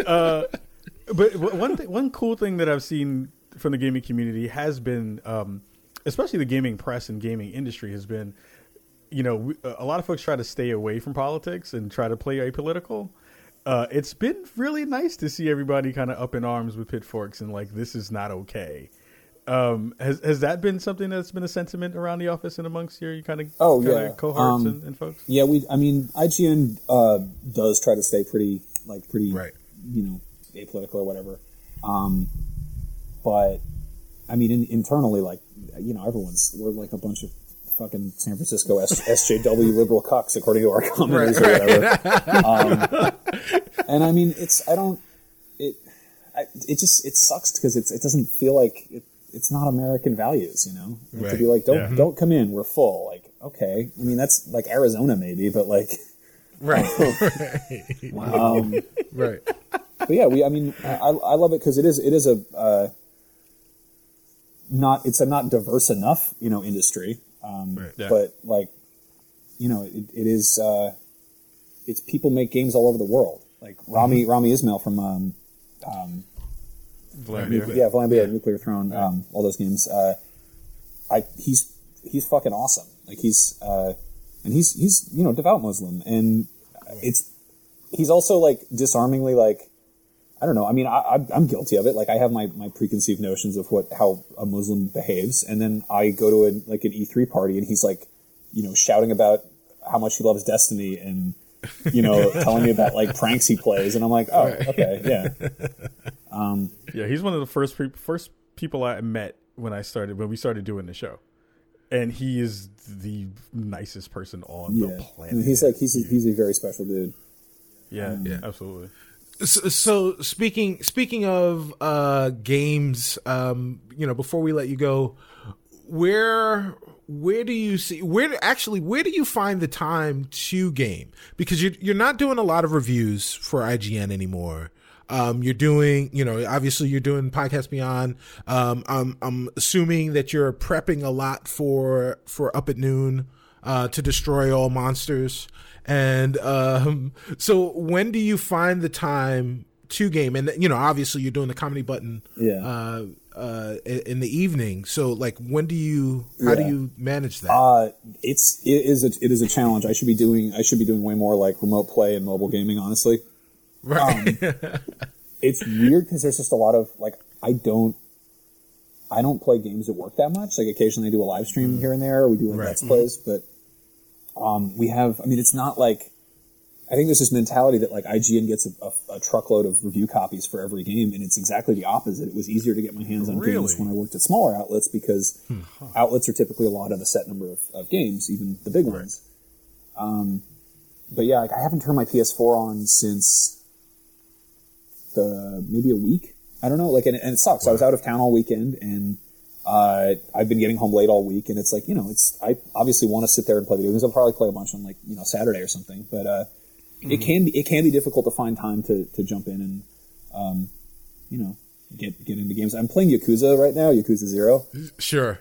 but one th- one cool thing that I've seen from the gaming community has been, um, especially the gaming press and gaming industry, has been, you know, a lot of folks try to stay away from politics and try to play apolitical. Uh, it's been really nice to see everybody kind of up in arms with pitchforks and like this is not okay. Um, has has that been something that's been a sentiment around the office and amongst your kind of Oh, yeah. cohorts Um, and, and folks? Yeah, we. I mean, IGN uh, does try to stay pretty, like, pretty, Right. you know, apolitical or whatever. Um, but I mean, in, internally, like, you know, everyone's we're like a bunch of fucking San Francisco S- SJW liberal cucks, according to our commenters or whatever. Um, and I mean, it's I don't it I, it just it sucks because it's it doesn't feel like it, it's not American values, you know. Like, To be like, don't Yeah. don't come in, we're full. Like, okay, I mean that's like Arizona maybe, but like, Right. um, right. but yeah, we. I mean, I, I love it because it is it is a uh, not it's a not diverse enough you know industry, um, Right. Yeah. but like you know it, it is uh, it's people make games all over the world. Like Rami Rami Ismail from um, um, Vladimir. yeah Vlambeer, Nuclear Throne, um, all those games. Uh, I he's he's fucking awesome. Like he's uh, and he's he's you know devout Muslim and it's he's also like disarmingly like I don't know. I mean, I, I- I'm guilty of it. Like, I have my, my preconceived notions of what how a Muslim behaves, and then I go to a like an E3 party, and he's like, you know, shouting about how much he loves Destiny, and you know, telling me about like pranks he plays, and I'm like, oh, okay, yeah, um, Yeah, he's one of the first pe- first people I met when I started when we started doing the show, and he is the nicest person on yeah. the planet. he's like he's a, he's a very special dude. yeah, um, Yeah. absolutely. So, speaking speaking of uh, games, um, you know, before we let you go, where where do you see where actually where do you find the time to game? Because you're you're not doing a lot of reviews for IGN anymore. Um, you're doing, you know, obviously you're doing podcast beyond. Um, I'm I'm assuming that you're prepping a lot for for up at noon uh, to destroy all monsters. And um, so, when do you find the time to game? And you know, obviously, you're doing the comedy button, Yeah. uh, uh, in the evening. So, like, when do you? How do you manage that? Uh, it's it is a it is a challenge. I should be doing I should be doing way more like remote play and mobile gaming. Honestly, right. it's weird because there's just a lot of like I don't I don't play games at work that much. Like occasionally I do a live stream here and there. Or we do like Right. let's plays, but um, we have. I mean, it's not like I think there's this mentality that like IGN gets a, a, a, truckload of review copies for every game, and it's exactly the opposite. It was easier to get my hands on Really? games when I worked at smaller outlets because outlets are typically a lot of a set number of, of games, even the big ones. Um, but yeah, like, I haven't turned my PS4 on since the maybe a week. I don't know. Like, and, and it sucks. I was out of town all weekend, and uh, I've been getting home late all week, and it's like you know, it's I obviously want to sit there and play video games. I'll probably play a bunch on like you know Saturday or something, but uh, it can be it can be difficult to find time to to jump in and um, you know get get into games. I'm playing Yakuza right now, Yakuza Zero, Sure.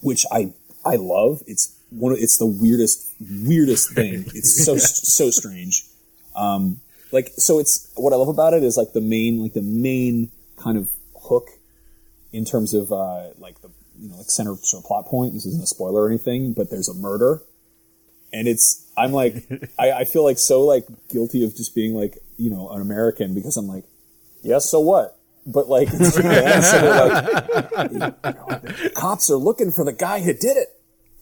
which I I love. It's one of it's the weirdest weirdest thing. It's so so strange. Um, like so, it's what I love about it is like the main like the main kind of hook in terms of uh, like the you know like center of plot point. This isn't a spoiler or anything, but there's a murder, and it's I'm like I, I feel like so like guilty of just being like you know an American because I'm like yes, so what? But like, it's Japan, so like, you know, the cops are looking for the guy who did it.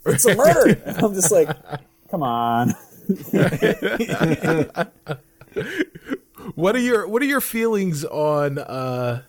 It's a murder. And I'm just like, come on. What are your What are your feelings on uh,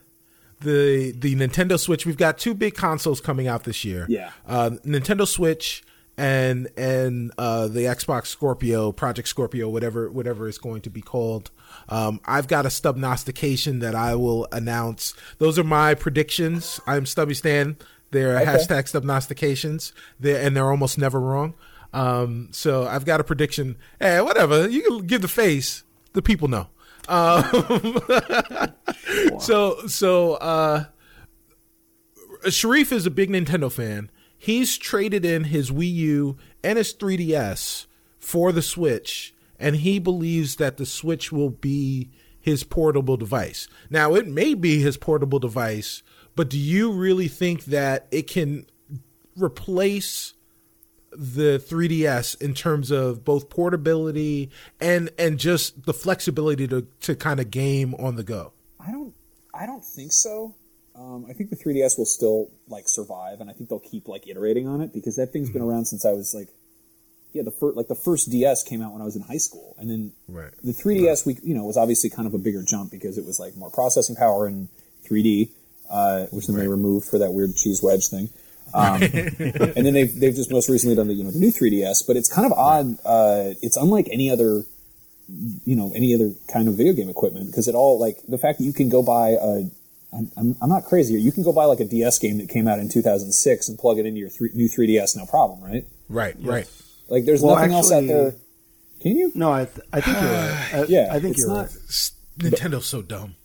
the the Nintendo Switch? We've got two big consoles coming out this year. Yeah. uh, Nintendo Switch and and uh, the Xbox Scorpio, Project Scorpio, whatever whatever it's going to be called. Um, I've got a stubnostication that I will announce. Those are my predictions. I'm Stubby Stan. They're hashtag stubnostications. They're, and they're almost never wrong. Um, so I've got a prediction. Hey, whatever. You can give the face. The people know. Um, so so uh, Shareef is a big Nintendo fan. He's traded in his Wii U and his 3DS for the Switch, and he believes that the Switch will be his portable device. Now, it may be his portable device, but do you really think that it can replace the 3DS in terms of both portability and and just the flexibility to to kind of game on the go? I don't, I don't think so. Um, I think the 3DS will still like survive, and I think they'll keep like iterating on it because that thing's been around since I was like, yeah, the first like the first DS came out when I was in high school, and then Right. the 3DS we you know was obviously kind of a bigger jump because it was like more processing power and 3D, uh, which then they removed for that weird cheese wedge thing. Um, and then they've they've just most recently done the you know the new 3DS, but it's kind of odd. Uh, it's unlike any other you know any other kind of video game equipment because it all like the fact that you can go buy a I'm, I'm, I'm not crazy here. You can go buy like a DS game that came out in 2006 and plug it into your three, new 3DS, no problem, right? Right, right. Like there's Well, nothing else out there. Can you? No, I, th- I think you're right. I, Yeah, I think it's you're not- right. Nintendo's so dumb.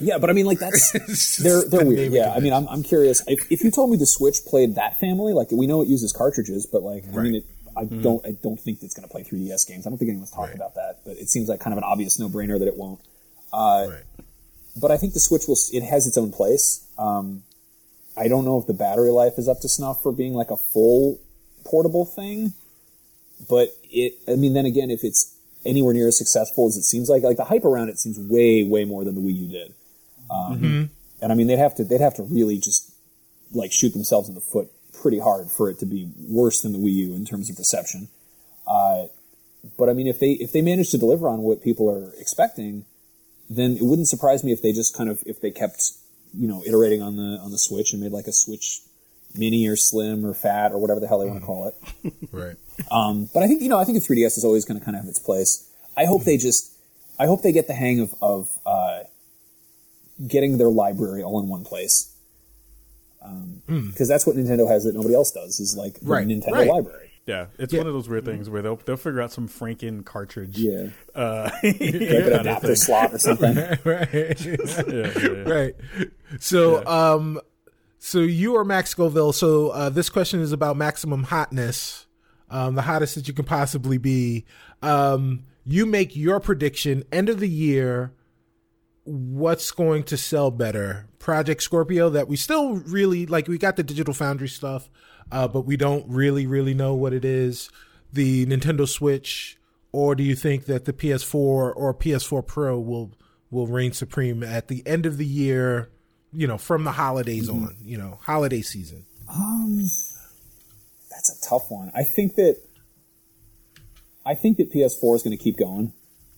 Yeah, but I mean, like that's they're they're the weird. Yeah, I mean, I'm I'm curious if if you told me the Switch played that family, like we know it uses cartridges, but like I mean, it, I don't I don't think it's going to play 3DS games. I don't think anyone's talking Right. about that, but it seems like kind of an obvious no brainer that it won't. Uh, Right. but I think the Switch will. It has its own place. Um, I don't know if the battery life is up to snuff for being like a full portable thing, but it. I mean, then again, if it's anywhere near as successful as it seems like, like the hype around it seems way, way more than the Wii U did. Um, And I mean, they'd have to they'd have to really just like shoot themselves in the foot pretty hard for it to be worse than the Wii U in terms of reception. Uh, but I mean, if they if they manage to deliver on what people are expecting, then it wouldn't surprise me if they just kind of if they kept you know iterating on the on the Switch and made like a Switch Mini or Slim or Fat or whatever the hell they want to call it. Right. Um, but I think you know I think the 3DS is always going to kind of have its place. I hope they just I hope they get the hang of of uh, getting their library all in one place. Because that's what Nintendo has that nobody else does is like the Right, Nintendo right. library. Yeah, it's Yeah. one of those weird things where they'll they'll figure out some Franken cartridge. Yeah, Uh, like an kind adapter slot or something. right. Yeah, yeah, yeah. right. So, um, so you are Max Scoville. So, uh, this question is about maximum hotness, um, the hottest that you can possibly be. Um, you make your prediction end of the year. What's going to sell better? Project Scorpio that we still really like. We got the Digital Foundry stuff, uh, but we don't really, really know what it is. The Nintendo Switch, or do you think that the PS4 or PS4 Pro will will reign supreme at the end of the year? You know, from the holidays on. You know, holiday season. Um That's a tough one. I think that I think that PS4 is going to keep going.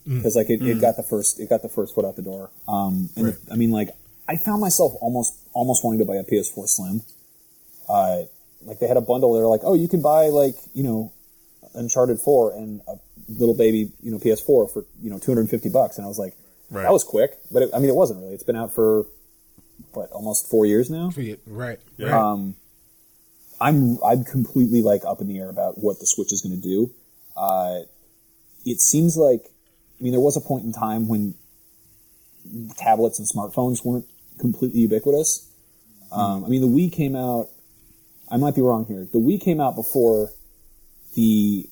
Because like it, it got the first it got the first foot out the door. Um, and Right. I mean, like I found myself almost almost wanting to buy a PS4 Slim. Uh, like they had a bundle. They're like, oh, you can buy like you know, Uncharted 4 and a little baby you know PS4 for you know 250 bucks, and I was like, Right. that was quick. But it, I mean, it wasn't really. It's been out for what almost four years now. Right. Yeah. Um, I'm I'm completely like up in the air about what the Switch is going to do. Uh, it seems like, I mean, there was a point in time when tablets and smartphones weren't completely ubiquitous. Um, I mean, the Wii came out. I might be wrong here. The Wii came out before the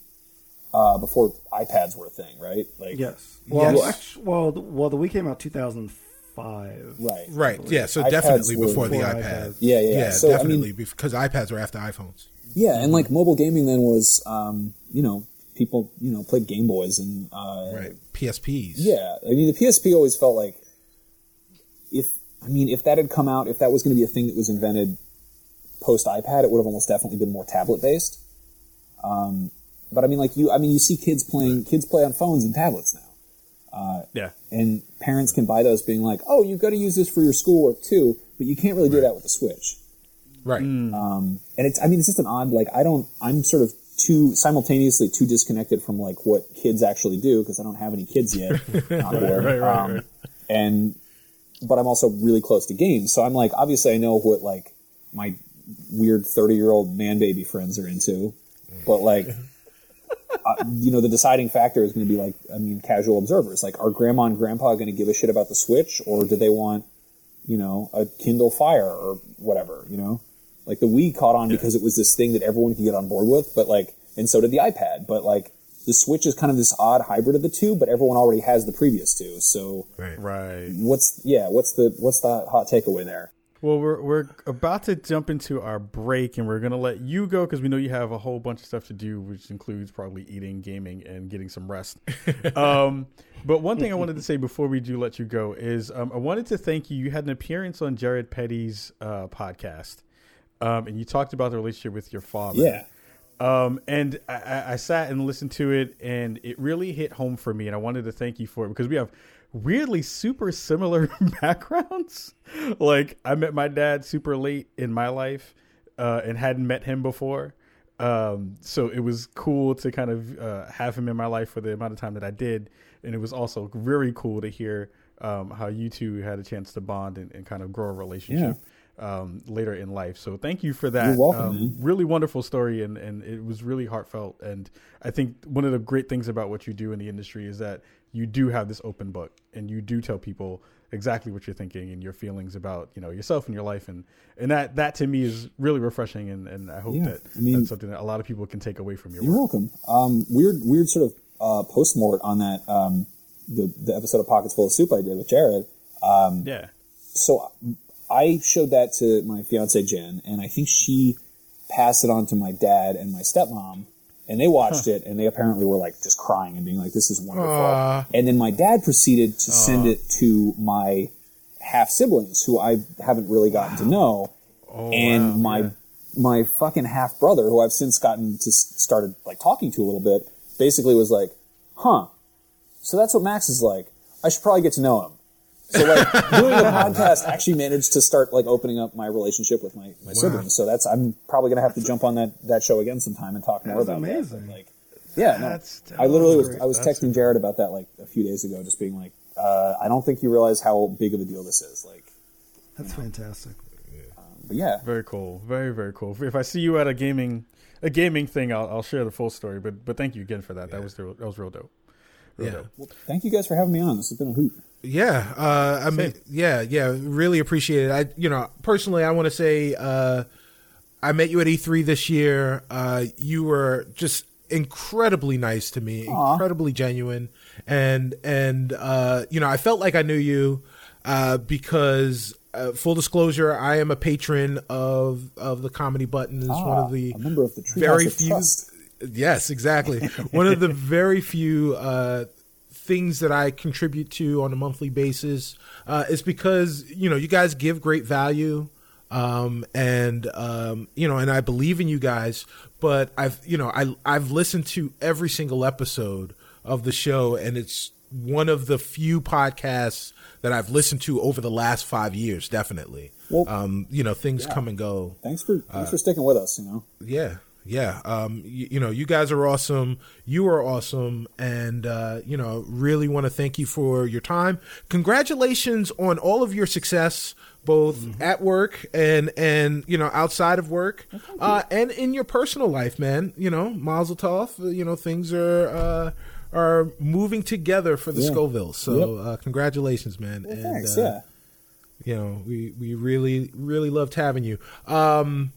uh, before iPads were a thing, right? Like, Yes. Well, Yes. actu- well, the, well, the Wii came out 2005. right, Right. Yeah. So iPads definitely were before the before iPad. iPads. Yeah, yeah. Yeah, So, I mean- definitely because iPads were after iPhones. Yeah, and like mobile gaming then was, um, you know, people, you know, played Game Boys and, uh, Right. PSPs. yeah. I mean, the PSP always felt like if, I mean, if that had come out, if that was going to be a thing that was invented post iPad, it would have almost definitely been more tablet based. Um, but I mean, like you, I mean, you see kids playing, kids play on phones and tablets now. yeah. And parents can buy those being like, oh, you've got to use this for your schoolwork too, but you can't really do that with the Switch. Right. Um, and it's, I mean, it's just an odd, like, I don't, I'm sort of too, simultaneously too disconnected from, like, what kids actually do, because I don't have any kids yet board. right, right, um, right. And, but I'm also really close to games. So I'm like, obviously I know what, like, my weird 30 year old man baby friends are into, but, like, uh, you know, the deciding factor is going to be, like, I mean, casual observers. Like, are grandma and grandpa going to give a shit about the Switch, or do they want, you know, a Kindle Fire or whatever, you know? Like the Wii caught on because it was this thing that everyone could get on board with, but like, and so did the iPad. But like, the Switch is kind of this odd hybrid of the two, but everyone already has the previous two. So Right. Right. what's yeah, what's the what's the hot takeaway there? Well, we're we're about to jump into our break, and we're gonna let you go because we know you have a whole bunch of stuff to do, which includes probably eating, gaming, and getting some rest. um, but one thing I wanted to say before we do let you go is um, I wanted to thank you. You had an appearance on Jared Petty's uh, podcast, um, and you talked about the relationship with your father. Yeah. Um, and I- I, sat and listened to it, and it really hit home for me. And I wanted to thank you for it because we have weirdly super similar backgrounds. like I met my dad super late in my life, uh, and hadn't met him before. Um, so it was cool to kind of uh, have him in my life for the amount of time that I did, and it was also very cool to hear um, how you two had a chance to bond and, and kind of grow a relationship um, later in life. So thank you for that. You're welcome, Um, really wonderful story and, and it was really heartfelt and i think one of the great things about what you do in the industry is that you do have this open book and you do tell people exactly what you're thinking and your feelings about you know yourself and your life and and that that to me is really refreshing and, and i hope Yeah, that I mean- that's something that a lot of people can take away from your work. You're work welcome. Um, weird, weird sort of uh, postmort on that um, the the episode of Pockets Full of Soup I did with Jared. Um, yeah so I showed that to my fiance Jen, and I think she passed it on to my dad and my stepmom, and they watched it, and they apparently were like just crying and being like, "This is wonderful." Aw. And then my dad proceeded to send it to my half siblings, who I haven't really gotten to know, oh, and wow, my yeah. my fucking half brother, who I've since gotten to started like talking to a little bit, basically was like, "Huh, so that's what Max is like. I should probably get to know him." So like doing the podcast actually managed to start like opening up my relationship with my, my siblings. So that's I'm probably gonna have to jump on that that show again sometime and talk more That's about amazing. that. Like, yeah, no, That's- I literally was I was great. texting Jared about that like a few days ago, just being like, uh, I don't think you realize how big of a deal this is. Like, That's fantastic. but yeah, very cool very very cool if i see you at a gaming a gaming thing i'll, I'll share the full story but but thank you again for that that was real, that was real dope real Yeah. dope. well, thank you guys for having me on. This has been a hoot. Yeah, uh, I mean, yeah, yeah, really appreciate it. I, you know, personally, I want to say, uh, I met you at E3 this year. Uh, you were just incredibly nice to me, Aw. incredibly genuine, and and uh, you know, I felt like I knew you uh, because. Uh, full disclosure, I am a patron of of the Comedy Button. It's one Ah, of the member of the very few. Yes, exactly. One of the very few uh, things that I contribute to on a monthly basis uh, is because you know you guys give great value, um, and um, you know, and I believe in you guys. But I've you know I I've listened to every single episode of the show, and it's one of the few podcasts that I've listened to over the last five years. Definitely. Well, um, you know, things yeah. come and go. Thanks for thanks for sticking with us. You know. Yeah, yeah. Um, you, you know, you guys are awesome. You are awesome, and uh, you know, really want to thank you for your time. Congratulations on all of your success, both Mm-hmm. at work and and you know outside of work, uh, and in your personal life, man. You know, Mazel Tov. uh, You know, things are. Uh, are moving together for the Yeah. Scoville. So, Yep. uh, congratulations, man. Well, and, thanks. uh, yeah. You know, we, we really, really loved having you. Um,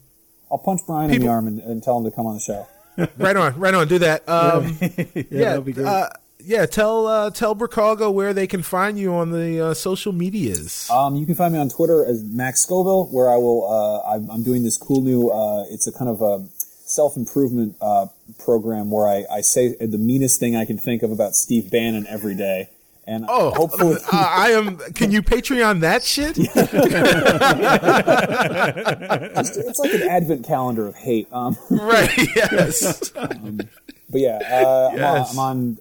I'll punch Brian in the arm and, and tell him to come on the show. right on, right on. Do that. Um, yeah, yeah, that'd be great. Uh, yeah, tell uh, tell Bricago where they can find you on the uh, social medias. Um, you can find me on Twitter as Max Scoville, where I will. Uh, I'm, I'm doing this cool new. Uh, it's a kind of a self improvement uh, program where I, I say the meanest thing I can think of about Steve Bannon every day, and oh, hopefully. uh, I am. Can you Patreon that shit? Just, it's like an advent calendar of hate. Um, right. Yes. but yeah, uh, I'm, on, I'm on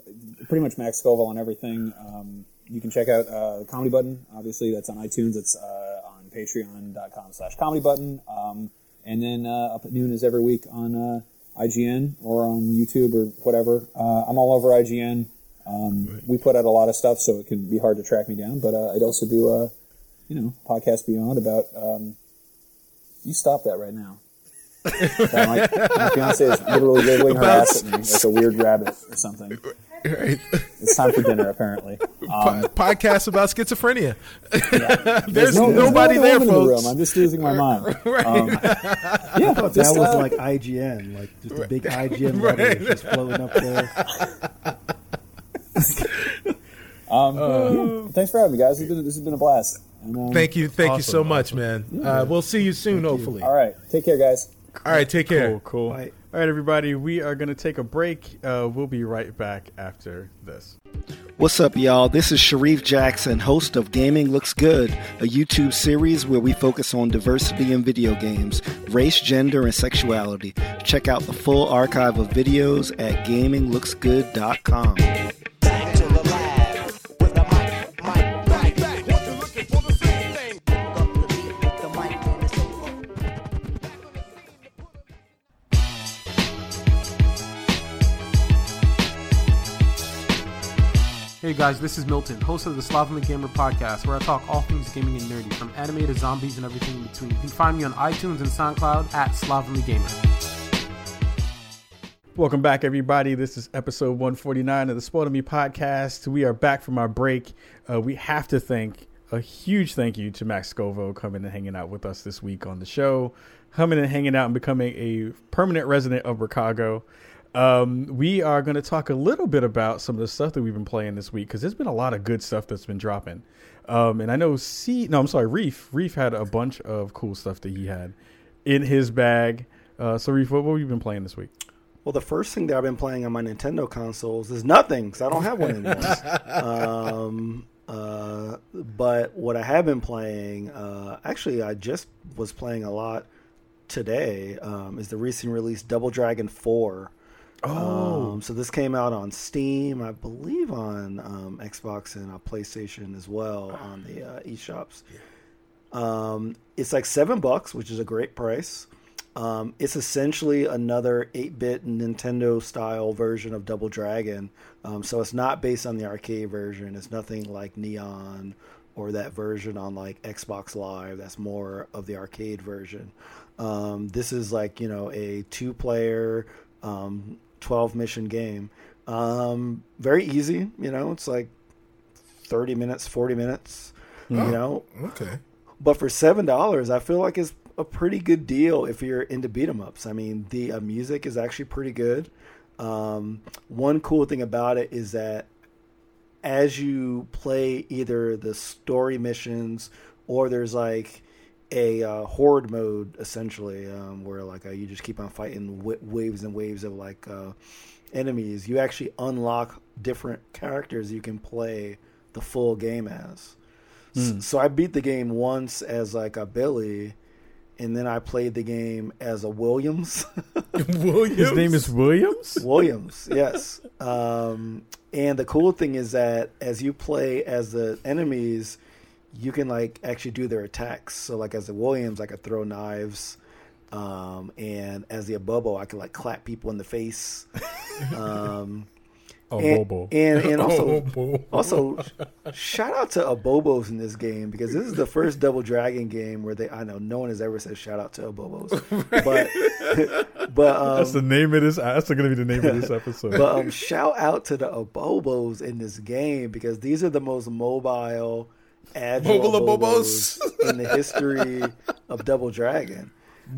pretty much Max Scoville on everything. Um, you can check out uh, the Comedy Button. Obviously, that's on iTunes. It's uh, on patreon.com slash comedy button. Um, and then uh, up at noon is every week on uh, IGN or on YouTube or whatever. Uh, I'm all over IGN. Um, We put out a lot of stuff, so it can be hard to track me down. But uh, I'd also do, uh, you know, podcast beyond about. Um, you stop that right now. my, my fiance is literally wiggling her ass at me like a weird rabbit or something. right. It's time for dinner, apparently. Um, podcast about schizophrenia. yeah. There's no- nobody no there, woman in the folks. room. I'm just losing my mind. Right. Um, yeah, that was uh, like IGN, like just a big IGN letter just floating up there. Um, yeah. Thanks for having me, guys. This has been, this has been a blast. And, um, Thank you. Thank you so Awesome, much, man. Uh, we'll see you soon, hopefully. All right, take care, guys. All right. Take care. Cool, cool. Bye. All right, everybody, we are going to take a break. Uh, we'll be right back after this. What's up, y'all? This is Shareef Jackson, host of Gaming Looks Good, a YouTube series where we focus on diversity in video games, race, gender, and sexuality. Check out the full archive of videos at gaminglooksgood.com. Hey guys, this is Milton, host of the Slovenly Gamer podcast, where I talk all things gaming and nerdy, from anime to zombies and everything in between. You can find me on iTunes and SoundCloud at Slovenly Gamer. Welcome back, everybody. This is episode 149 of the Spawn On Me podcast. We are back from our break. Uh, we have to thank a huge thank you to Max Scoville coming and hanging out with us this week on the show, coming and hanging out and becoming a permanent resident of Chicago. Um, we are going to talk a little bit about some of the stuff that we've been playing this week because there's been a lot of good stuff that's been dropping. Um, and I know C, no, I'm sorry, Reef. Reef had a bunch of cool stuff that he had in his bag. Uh, so Reef, what, what have you been playing this week? Well, the first thing that I've been playing on my Nintendo consoles is nothing because I don't have one anymore. um, uh, but what I have been playing, uh, actually, I just was playing a lot today. Um, is the recent release Double Dragon Four. Oh, um, so this came out on Steam, I believe, on um, Xbox and uh, PlayStation as well on the uh, eShops. Um, it's like seven bucks, which is a great price. Um, it's essentially another 8-bit Nintendo style version of Double Dragon. Um, so it's not based on the arcade version. It's nothing like Neon or that version on like Xbox Live. That's more of the arcade version. Um, this is like you know a two-player, um, 12 mission game. Um, very easy. You know, it's like 30 minutes, 40 minutes. You know, Okay. but for seven dollars, I feel like it's a pretty good deal if you're into beat 'em ups. I mean, the uh, music is actually pretty good. Um, one cool thing about it is that as you play either the story missions or there's like a uh, horde mode essentially um, where like uh, you just keep on fighting w- waves and waves of like uh, enemies you actually unlock different characters you can play the full game as S- so i beat the game once as like a billy and then I played the game as a Williams. Williams. His name is Williams. Williams, yes. Um, and the cool thing is that as you play as the enemies, you can like actually do their attacks. So like as the Williams, I could throw knives. Um, and as the Abobo, I could like clap people in the face. Um, and, and and also Abobo. also shout out to Abobos in this game because this is the first Double Dragon game where they I know no one has ever said shout out to Abobos, but but um, that's the name of this. That's going to be the name of this episode. but um, shout out to the Abobos in this game because these are the most mobile, agile Abobos. in the history of Double Dragon.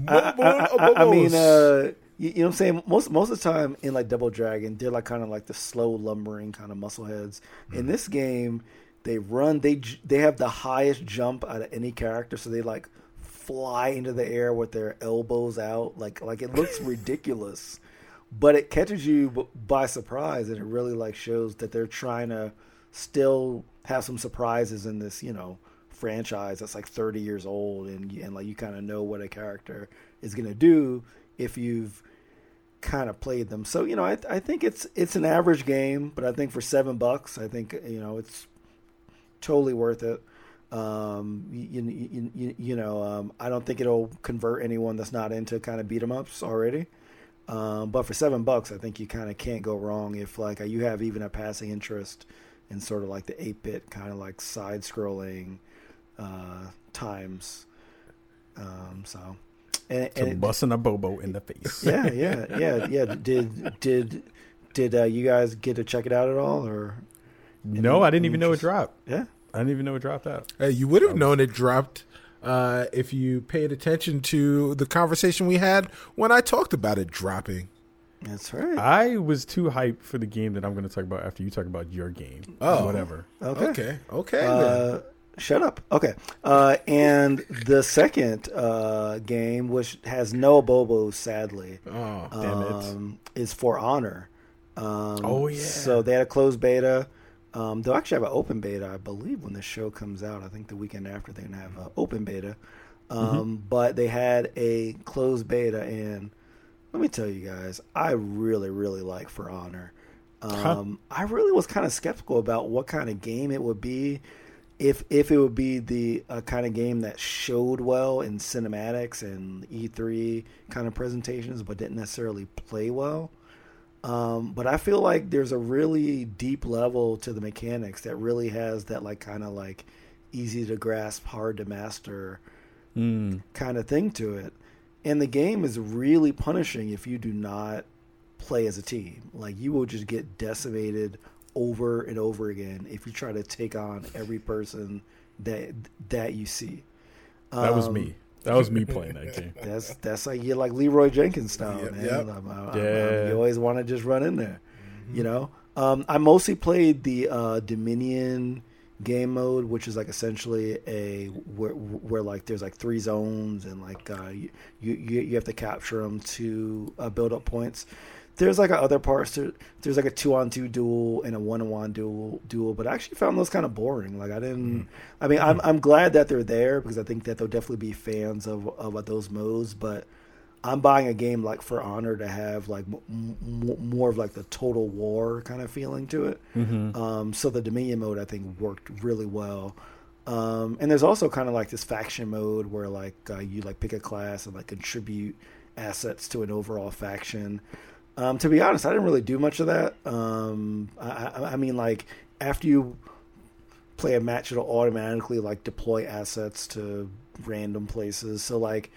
I, I, I- I- mean, uh, you, you know what I'm saying? Most most of the time in like Double Dragon, they're like kind of like the slow lumbering kind of muscle heads. In this game, they run. They they have the highest jump out of any character, so they like fly into the air with their elbows out. Like like it looks ridiculous, but it catches you by surprise, and it really like shows that they're trying to still have some surprises in this you know franchise that's like 30 years old and and like you kind of know what a character is going to do if you've kind of played them. So you know, I I think it's it's an average game, but I think for seven bucks, I think you know it's totally worth it. Um, you, you, you, you know, um, I don't think it'll convert anyone that's not into kind of beat 'em ups already. Um, but for seven bucks, I think you kind of can't go wrong if like you have even a passing interest in sort of like the eight bit kind of like side scrolling uh, times. Um, so, and, to and it- busting a Bobo in the face. yeah, yeah, yeah, yeah. Did did did uh, you guys get to check it out at all, or No, I didn't even know it dropped. yeah? I didn't even know it dropped out. Hey, you would have known it dropped uh, if you paid attention to the conversation we had when I talked about it dropping. That's right. I was too hyped for the game that I'm going to talk about after you talk about your game. Oh. whatever. Okay. Okay, okay. Uh, shut up. Okay. Uh, and the second uh, game, which has no Bobo, sadly, oh, Damn it. um, is For Honor. Um, Oh, yeah. So they had a closed beta. Um, they'll actually have an open beta, I believe, when the show comes out. I think the weekend after they're gonna have an open beta. Um, Mm-hmm. But they had a closed beta, and let me tell you guys, I really, really like For Honor. Um, I really was kind of skeptical about what kind of game it would be. If if it would be the uh, kind of game that showed well in cinematics and E3 kind of presentations, but didn't necessarily play well. Um, but I feel like there's a really deep level to the mechanics that really has that like kind of like easy to grasp, hard to master Mm. kind of thing to it. And the game is really punishing if you do not play as a team. Like you will just get decimated over and over again if you try to take on every person that that you see. That was Um, me. That was me playing that game. That's that's like you're like Leroy Jenkins style, Yep, man. yep. I'm- I'm- I'm- Yeah. you always want to just run in there, you know. Um, I mostly played the uh, Dominion game mode, which is like essentially a where, where like there's like three zones and like uh, you, you you have to capture them to uh, build up points. There's like a other parts. To, there's like a two on two duel and a one on one duel duel, but I actually found those kind of boring. Like I didn't. I mean, I'm I'm glad that they're there because I think that they'll definitely be fans of of those modes, but. I'm buying a game like For Honor to have like m- m- more of like the Total War kind of feeling to it. Um, so the Dominion mode I think worked really well. Um, and there's also kind of like this faction mode where like uh, you like pick a class and like contribute assets to an overall faction. Um, to be honest, I didn't really do much of that. Um, I, I, I mean, like after you play a match, it'll automatically like deploy assets to random places. So like,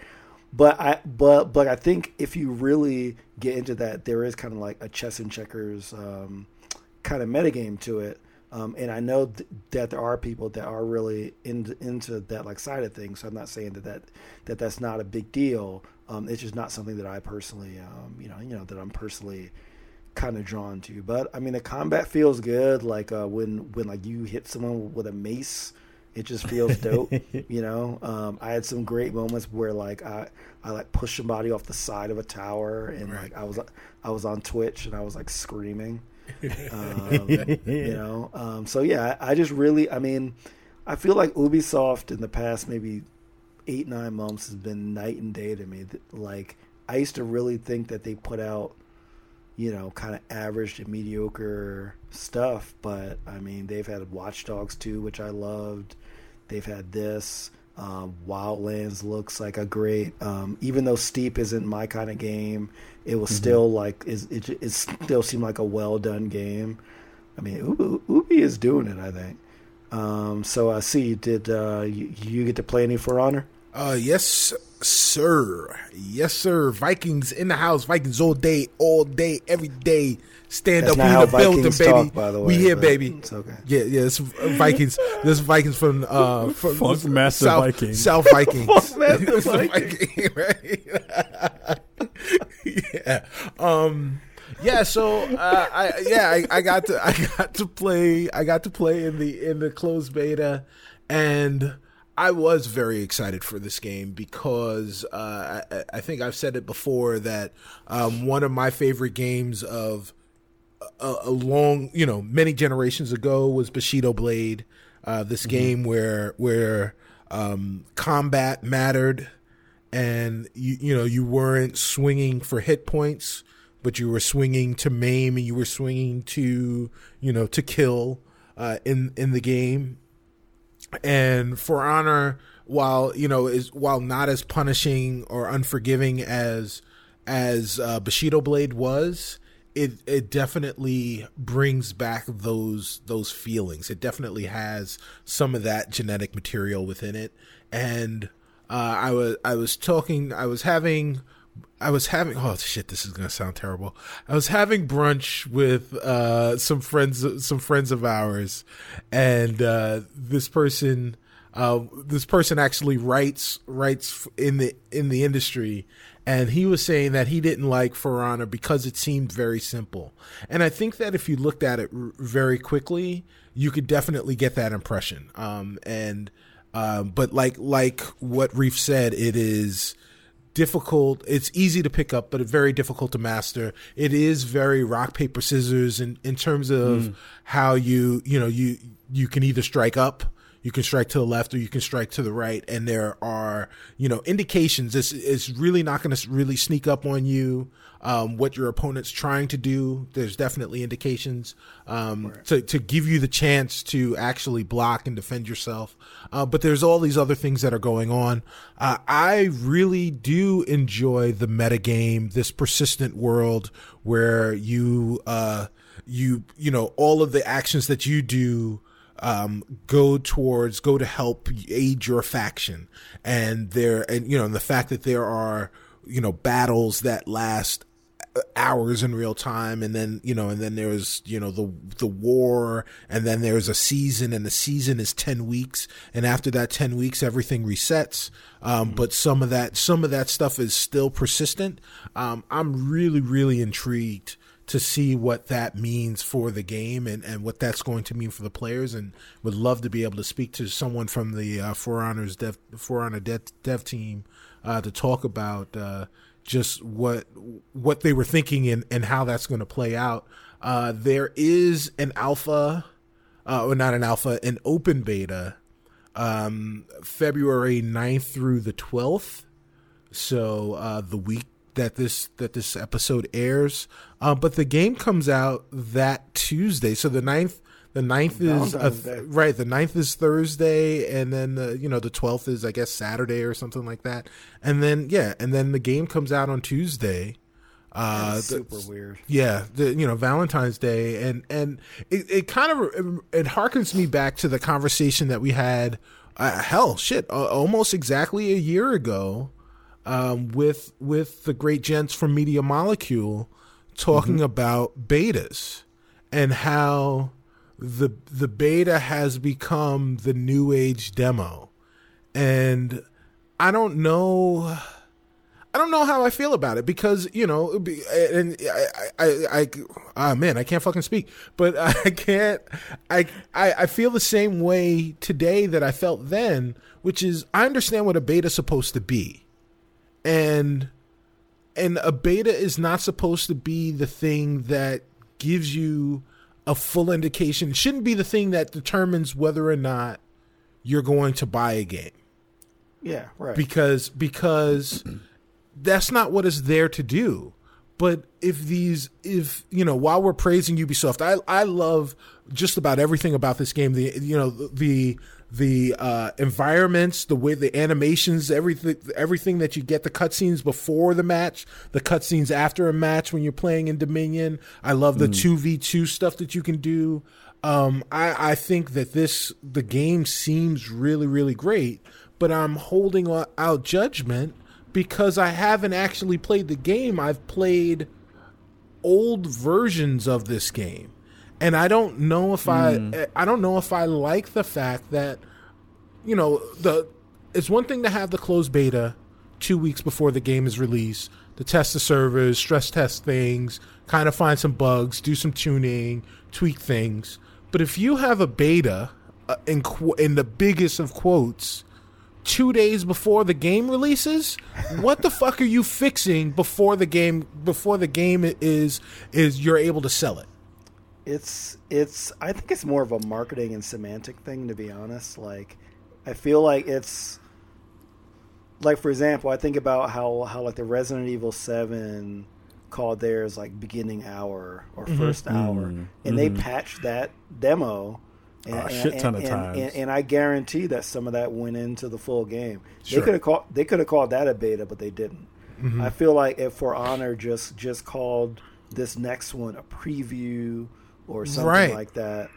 but I but but I think if you really get into that, there is kind of like a chess and checkers um, kind of metagame to it. Um, and I know th- that there are people that are really in, into that like side of things. So I'm not saying that that, that that's not a big deal. Um, it's just not something that I personally, um, you know, you know that I'm personally kind of drawn to. But I mean, the combat feels good. Like uh, when when like you hit someone with a mace, it just feels dope. you know, um, I had some great moments where like I I like pushed somebody off the side of a tower, and like I was I was on Twitch and I was like screaming. um, you know, um, so yeah, I, I just really, I mean, I feel like Ubisoft in the past maybe eight nine months has been night and day to me. Like I used to really think that they put out, you know, kind of average to mediocre stuff, but I mean they've had Watch Dogs 2, which I loved. They've had this. Um, Wildlands looks like a great. Um, even though Steep isn't my kind of game, it was still like is it, it still seemed like a well done game. I mean, Ubi, Ubi is doing it. I think. Um, so I see. Did uh, you, you get to play any For Honor? Uh, yes, sir. Yes, sir. Vikings in the house. Vikings all day, all day, every day. Stand That's up not in the building, Vikings baby. talk, by the we way, here, baby. it's okay. Yeah, yeah. It's Vikings. This Vikings from uh from Funk Master South, Viking. South Vikings. Funk Master It's Viking. right? yeah. Um. Yeah. So uh, I yeah I, I got to I got to play I got to play in the in the closed beta and. I was very excited for this game because uh, I, I think I've said it before that um, one of my favorite games of a, a long, you know, many generations ago was Bushido Blade. Uh, this game where where um, combat mattered, and you you know you weren't swinging for hit points, but you were swinging to maim and you were swinging to you know to kill uh, in in the game and for honor while you know is while not as punishing or unforgiving as as uh, bushido blade was it it definitely brings back those those feelings. It definitely has some of that genetic material within it. And uh, i was i was talking i was having I was having oh shit this is gonna sound terrible. I was having brunch with uh, some friends some friends of ours, and uh, this person uh, this person actually writes writes in the in the industry, and he was saying that he didn't like For Honor because it seemed very simple. And I think that if you looked at it r- very quickly, you could definitely get that impression. Um, and um, but like like what Reef said, it is difficult. It's easy to pick up, but very difficult to master. It is very rock paper scissors in in terms of mm. how you you know you you can either strike up. You can strike to the left or you can strike to the right, and there are you know indications. It's it's really not going to really sneak up on you. Um, what your opponent's trying to do, there's definitely indications um, to to give you the chance to actually block and defend yourself. Uh, but there's all these other things that are going on. Uh, I really do enjoy the metagame, this persistent world where you uh, you you know all of the actions that you do um, go towards go to help aid your faction and there and you know and the fact that there are you know battles that last hours in real time and then you know and then there's you know the the war and then there's a season and the season is 10 weeks and after that 10 weeks everything resets. Um, but some of that some of that stuff is still persistent. Um, i'm really really intrigued to see what that means for the game and, and what that's going to mean for the players and would love to be able to speak to someone from the uh, For Honors dev For Honor dev, dev team uh, to talk about uh, just what what they were thinking and, and how that's going to play out. Uh, there is an alpha, uh, or not an alpha, an open beta, um, February 9th through the 12th. So uh, the week that this that this episode airs, uh, but the game comes out that Tuesday. So the 9th the 9th is a right. The 9th is Thursday, and then the you know the twelfth is I guess Saturday or something like that. And then yeah, and then the game comes out on Tuesday. Uh, the- super weird. yeah, the you know Valentine's Day, and and it, it kind of it harkens me back to the conversation that we had. Uh, hell, shit, uh, almost exactly a year ago, um, with with the great gents from Media Molecule talking about betas and how the the beta has become the new age demo, and I don't know. I don't know how I feel about it because you know, and I, I, I, I ah man, I can't fucking speak, but I can't. I, I, I feel the same way today that I felt then, which is I understand what a beta is supposed to be, and and a beta is not supposed to be the thing that gives you a full indication. It shouldn't be the thing that determines whether or not you're going to buy a game Yeah, right. because because that's not what it's there to do. But if these if you know while we're praising Ubisoft, I I love just about everything about this game. The you know the the uh, environments, the way the animations, everything everything that you get, the cutscenes before the match, the cutscenes after a match when you're playing in Dominion. I love the two v two stuff that you can do. Um, I, I think that this the game seems really really great, but I'm holding out judgment because I haven't actually played the game. I've played old versions of this game, and I don't know if I I don't know if I like the fact that you know the it's one thing to have the closed beta two weeks before the game is released to test the servers, stress test things, kind of find some bugs, do some tuning, tweak things. But if you have a beta uh, in qu- in the biggest of quotes two days before the game releases, what the fuck are you fixing before the game before the game is is you're able to sell it? It's it's I think it's more of a marketing and semantic thing to be honest. Like I feel like it's like for example, I think about how how like the Resident Evil 7 called theirs like beginning hour or mm-hmm. 1st mm-hmm. hour and they mm-hmm. patched that demo and, A and- shit ton of times. And, and I guarantee that some of that went into the full game. Sure. They could have called they could have called that a beta, but they didn't. I feel like if For Honor just just called this next one a preview or something Right. like that,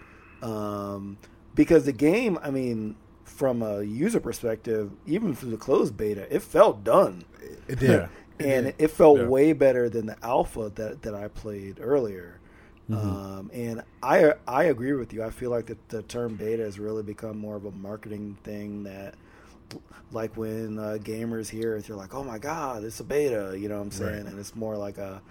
um, because the game, I mean, from a user perspective, even through the closed beta, it felt done, It did. Yeah. and it felt Yeah. way better than the alpha that that I played earlier. Um, and I I agree with you. I feel like the, the term beta has really become more of a marketing thing that, like when uh, gamers hear it, they're like, "Oh my god, it's a beta," you know what I'm saying? And it's more like a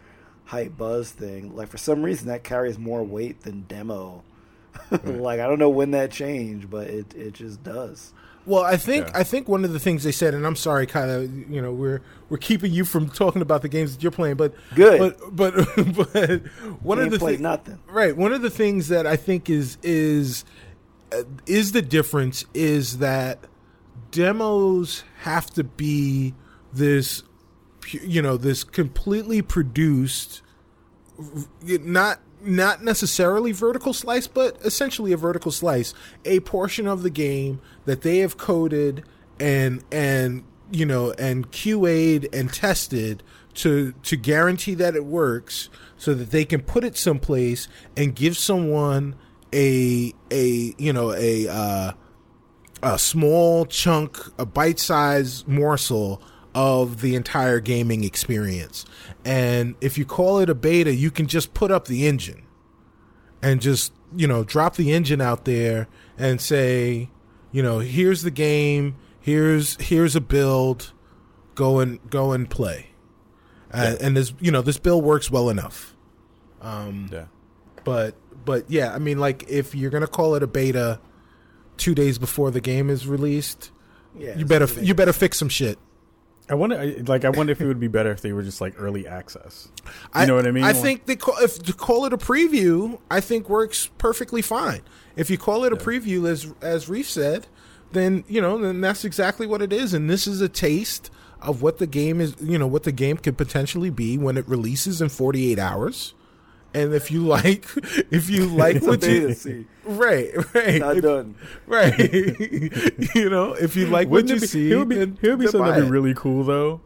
hype buzz thing. Like for some reason, that carries more weight than demo. like I don't know when that changed, but it it just does. Well, I think Yeah. I think one of the things they said, and I'm sorry, kind of, you know, we're we're keeping you from talking about the games that you're playing, but Good. but but but one Ain't of the played things, nothing. right? One of the things that I think is is uh, is the difference is that demos have to be this, pu- you know, this completely produced not not necessarily vertical slice, but essentially a vertical slice, a portion of the game that they have coded and and you know and QA'd and tested to to guarantee that it works, so that they can put it someplace and give someone a a you know a uh, a small chunk, a bite-sized morsel of the entire gaming experience. And if you call it a beta, you can just put up the engine and just, you know, drop the engine out there and say, you know, here's the game, here's here's a build, go and go and play. Uh, and this, you know, this build works well enough. Um Yeah. But but yeah, I mean like if you're going to call it a beta 2 days before the game is released, Yeah, you better you better fix some shit. I wonder, like, I wonder if it would be better if they were just like early access. You I know what I mean? I think they call, if to call it a preview, I think works perfectly fine. If you call it a preview, as as Reef said, then you know then that's exactly what it is, and this is a taste of what the game is. You know what the game could potentially be when it releases in 48 hours. And if you like, if you like It's what you see. right, right, Not If- done. right, you know, if you like what Wouldn't you be, see, it would be, then- it would be something that'd be really cool though,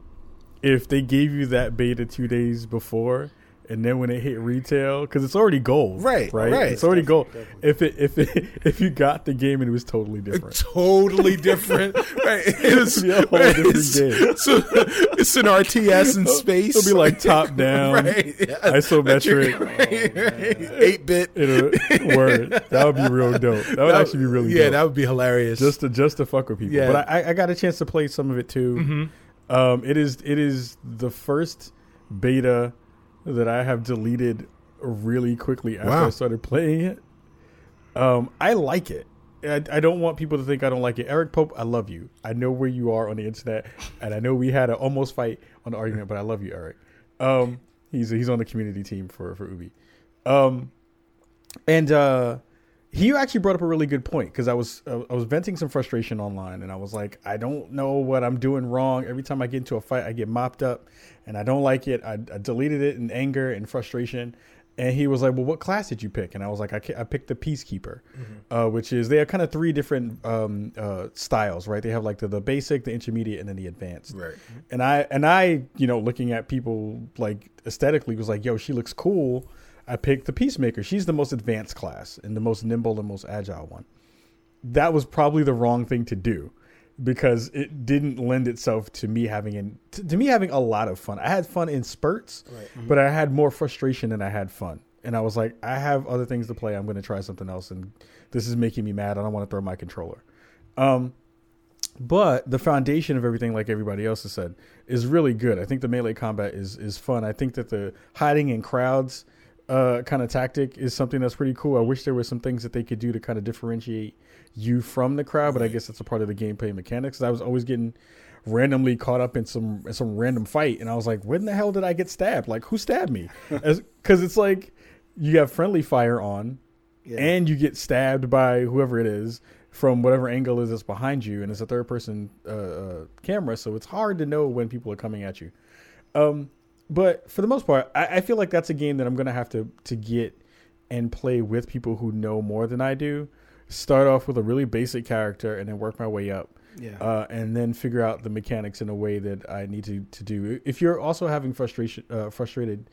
if they gave you that beta two days before, and then when it hit retail, because it's already gold, Right, Right, right. It's already gold. Definitely, If it if it if you got the game and it was totally different, totally different. right. It's, a whole right, different it's, game. So, it's an RTS in space. it'll be like top down, right. yeah. isometric. Eight bit. Word. That would be real dope. That would actually be really Yeah, dope. that would be hilarious. just to just to fuck with people. Yeah. But I, I got a chance to play some of it too. Um, it is it is the first beta that I have deleted really quickly after Wow. I started playing it. Um, I like it. I, I don't want people to think I don't like it. Eric Pope, I love you. I know where you are on the internet, and I know we had an almost fight on the argument, but I love you, Eric. Um, he's he's on the community team for for Ubi. Um, and uh, he actually brought up a really good point because I was uh, I was venting some frustration online, and I was like, I don't know what I'm doing wrong. Every time I get into a fight, I get mopped up, and I don't like it. I, I deleted it in anger and frustration. And he was like, "Well, what class did you pick?" And I was like, "I, I picked the peacekeeper, uh, which is they have kind of three different um, uh, styles, right? They have like the, the basic, the intermediate, and then the advanced. Right. And I and I, you know, looking at people like aesthetically was like, "Yo, she looks cool." I picked the peacemaker. She's the most advanced class and the most nimble and most agile one. That was probably the wrong thing to do because it didn't lend itself to me having in, to, to me having a lot of fun. I had fun in spurts, but I had more frustration than I had fun. And I was like, I have other things to play. I'm going to try something else, and this is making me mad. I don't want to throw my controller. Um, but the foundation of everything, like everybody else has said, is really good. I think the melee combat is is fun. I think that the hiding in crowds uh, kind of tactic is something that's pretty cool. I wish there were some things that they could do to kind of differentiate you from the crowd, but I guess that's a part of the gameplay mechanics. I was always getting randomly caught up in some in some random fight, and I was like, "When the hell did I get stabbed? Like, who stabbed me?" Because it's like you have friendly fire on, Yeah. and you get stabbed by whoever it is from whatever angle is that's behind you, and it's a third person uh, uh, camera, so it's hard to know when people are coming at you. Um, but for the most part, I, I feel like that's a game that I'm gonna have to to get and play with people who know more than I do. Start off with a really basic character and then work my way up. Yeah. Uh, and then figure out the mechanics in a way that I need to, to do. If you're also having frustration, uh, frustrated,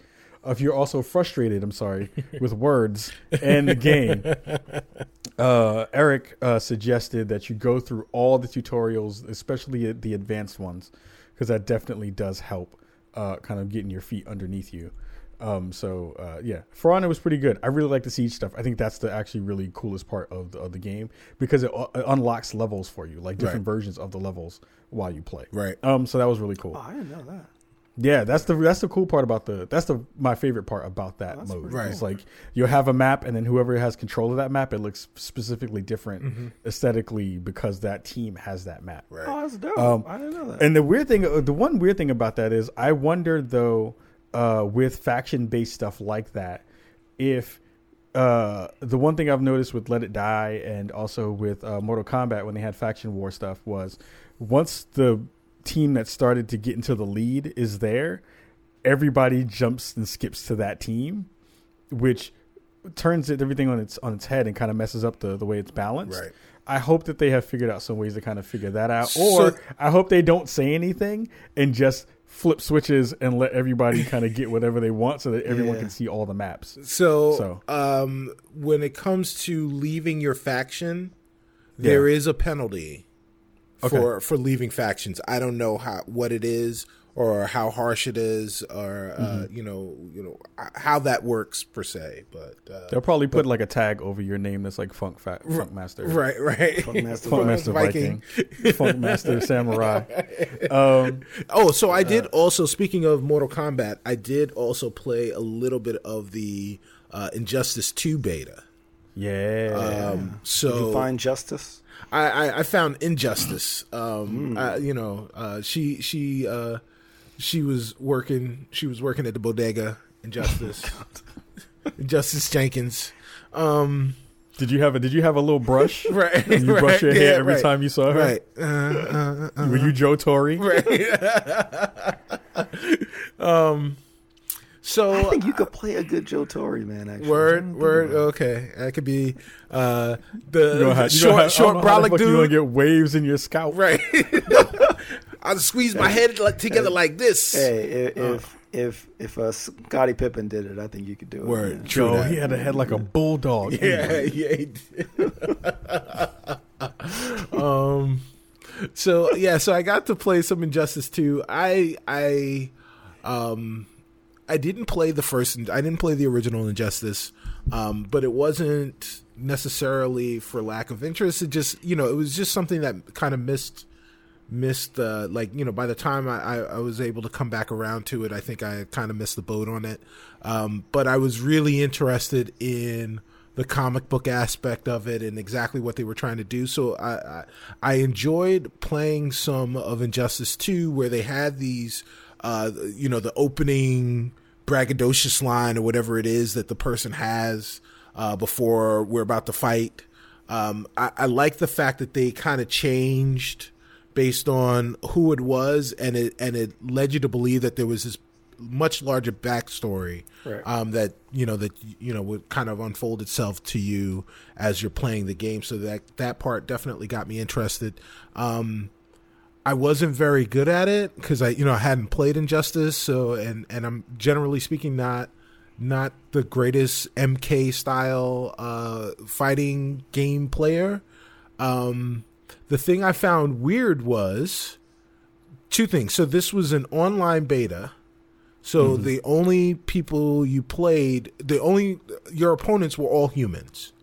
if you're also frustrated, I'm sorry, with words and the game, uh, Eric uh, suggested that you go through all the tutorials, especially the advanced ones, because that definitely does help uh, kind of getting your feet underneath you. Um, so uh, yeah, For Honor was pretty good. I really like the siege stuff. I think that's the actually really coolest part of the, of the game because it, uh, it unlocks levels for you, like different Right. versions of the levels while you play. Right. Um. So that was really cool. oh, I didn't know that. Yeah, that's the that's the cool part about the that's the my favorite part about that That's mode. pretty Right. It's like you'll have a map, and then whoever has control of that map, it looks specifically different aesthetically because that team has that map. Right. Oh, that's dope. Um, I didn't know that. And the weird thing, uh, the one weird thing about that is, I wonder though, uh, with faction based stuff like that, if uh, the one thing I've noticed with Let It Die and also with uh, Mortal Kombat when they had faction war stuff was once the team that started to get into the lead is there, everybody jumps and skips to that team, which turns it, everything on its on its head and kind of messes up the the way it's balanced. Right. I hope that they have figured out some ways to kind of figure that out, or So- I hope they don't say anything and just flip switches and let everybody kind of get whatever they want, so that everyone Yeah. can see all the maps. So, So. um, when it comes to leaving your faction, there Yeah. is a penalty Okay. for for leaving factions. I don't know how what it is or how harsh it is or uh, Mm-hmm. you know you know how that works per se. But uh, They'll probably put like a tag over your name that's like Funk Fa- Funk Master, right, right. Funk Master Funk Viking. Master Viking, Funk Master Samurai. Um, Oh, so I did also. Speaking of Mortal Kombat, I did also play a little bit of the uh, Injustice Two beta. yeah, Um, so Did you find justice? I, I, found injustice. Um, I, you know, uh, she she uh, she was working. She was working at the bodega. Injustice. Injustice Jenkins. Um, did you have a Did you have a little brush? right. And you right, brush your yeah, hair every right, time you saw her. Right. Uh, uh, uh, Were you Joe Torre? Right. um. So I think you could play a good Joe Torre, man. Actually, Word, word. Okay, that could be uh, the You don't have, short, don't have, short I don't know how the brolic fuck You don't dude. get waves in your scalp. Right. I squeeze my head like, together like this. Hey, if if if, if uh, Scottie Pippen did it, I think you could do it. Word. man. Joe, that. he had a head like a bulldog. Yeah, yeah. he did. um. So yeah, so I got to play some Injustice 2. I I um I didn't play the first. I didn't play the original Injustice, um, but it wasn't necessarily for lack of interest. It just you know it was just something that kind of missed missed uh, like you know by the time I, I, I was able to come back around to it, I think I kind of missed the boat on it. Um, but I was really interested in the comic book aspect of it and exactly what they were trying to do. So I I, I enjoyed playing some of Injustice Two, where they had these uh, you know the opening braggadocious line or whatever it is that the person has uh, before we're about to fight. Um, I, I like the fact that they kind of changed based on who it was, and it and it led you to believe that there was this much larger backstory Right. um, that you know that you know would kind of unfold itself to you as you're playing the game. So that that part definitely got me interested. Um, I wasn't very good at it because I you know I hadn't played Injustice, so and and I'm generally speaking not not the greatest MK style uh, fighting game player. Um, the thing I found weird was two things. So this was an online beta. So the only people you played, the only your opponents were all humans,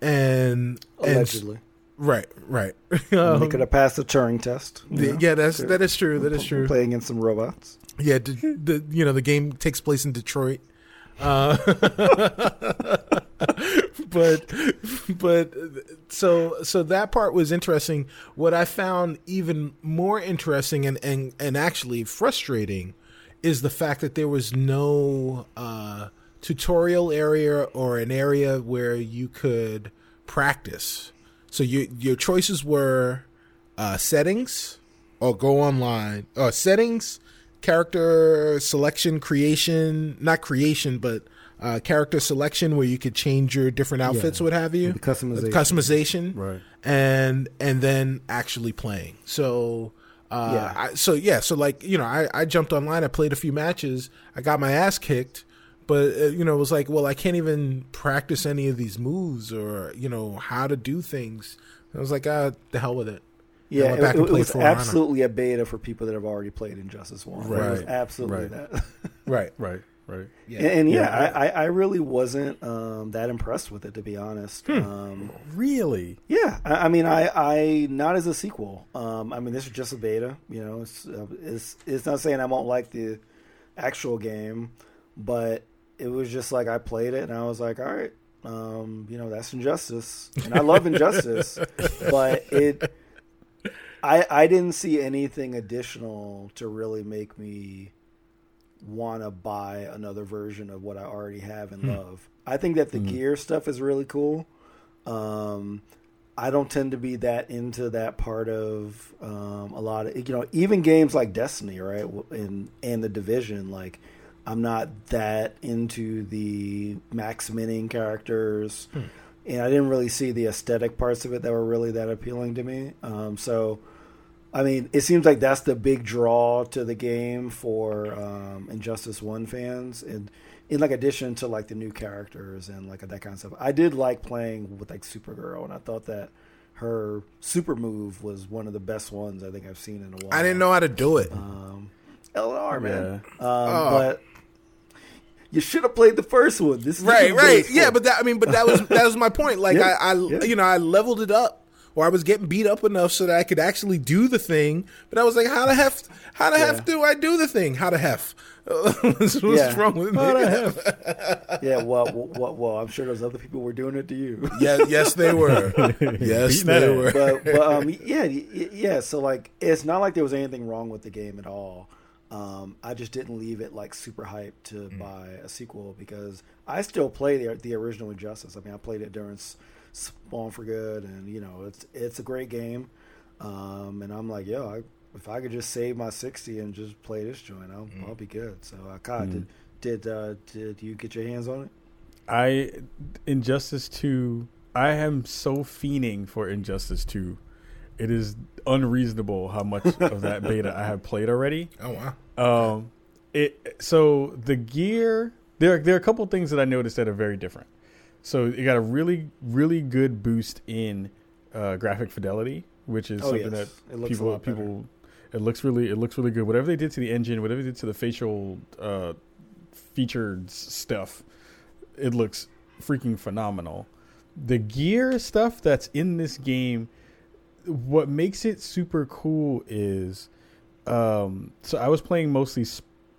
and and Allegedly, right, right. they Um, could have passed the Turing test. the- know? yeah, that's that is true. That is true. Playing against some robots. Yeah, the, the you know the game takes place in Detroit, uh, but but so so that part was interesting. What I found even more interesting and and and actually frustrating is the fact that there was no uh, tutorial area or an area where you could practice. So you, your choices were uh, settings or go online. Uh, settings, character selection, creation, not creation, but uh, character selection where you could change your different outfits, what have you. The customization. Customization. Right. And and then actually playing. So uh, Yeah. I, so yeah, so like you know, I, I jumped online, I played a few matches, I got my ass kicked, but uh, you know, it was like, well, I can't even practice any of these moves or you know how to do things. I was like, ah, the hell with it. Yeah, it, back and it was absolutely a beta for people that have already played Injustice One. It was Right, absolutely right. that. Right. Right. Right. Yeah. And, and yeah, Yeah. I, I, I really wasn't um, that impressed with it to be honest. Um, Really? yeah, I, I mean, I, I not as a sequel. Um, I mean, this is just a beta. You know, it's uh, it's it's not saying I won't like the actual game, but it was just like I played it and I was like, all right, um, you know, that's Injustice, and I love Injustice, but it. I, I didn't see anything additional to really make me want to buy another version of what I already have and love. I think that the gear stuff is really cool. Um, I don't tend to be that into that part of um, a lot of you know even games like Destiny, right? And and the Division, like I'm not that into the max minning characters, and I didn't really see the aesthetic parts of it that were really that appealing to me. Um, so. I mean, it seems like that's the big draw to the game for um, Injustice One fans, and in like addition to like the new characters and like that kind of stuff. I did like playing with like Supergirl, and I thought that her super move was one of the best ones I think I've seen in a while. I didn't know how to do it. Um, LR man, um, Oh. but you should have played the first one. This is right, right. Yeah, but that I mean, but that was that was my point. Like Yeah, I, I yeah. you know, I leveled it up, or I was getting beat up enough so that I could actually do the thing. But I was like, how the hef, how the Yeah. hef do I do the thing? How the hef? What's Yeah. wrong with me? How the yeah, well, well, well, I'm sure those other people were doing it to you. Yeah, yes, they were. Yes, they were. but, but um, yeah, yeah. So like, it's not like there was anything wrong with the game at all. Um, I just didn't leave it like super hyped to buy a sequel because I still play the the original Injustice. I mean, I played it during Spawn for Good, and you know, it's it's a great game. Um, and I'm like, yo, I, if I could just save my sixty and just play this joint, I'll, I'll be good. So, uh, Kai, did did uh, did you get your hands on it? I Injustice Two. I am so fiending for Injustice Two. It is unreasonable how much of that beta I have played already. Oh wow. Um, it so the gear there. There are a couple things that I noticed that are very different. So it got a really, really good boost in uh, graphic fidelity, which is Oh, something yes. that It looks a people people. It looks really, it looks really good. Whatever they did to the engine, whatever they did to the facial uh, featured stuff, it looks freaking phenomenal. The gear stuff that's in this game, what makes it super cool is, um, so I was playing mostly.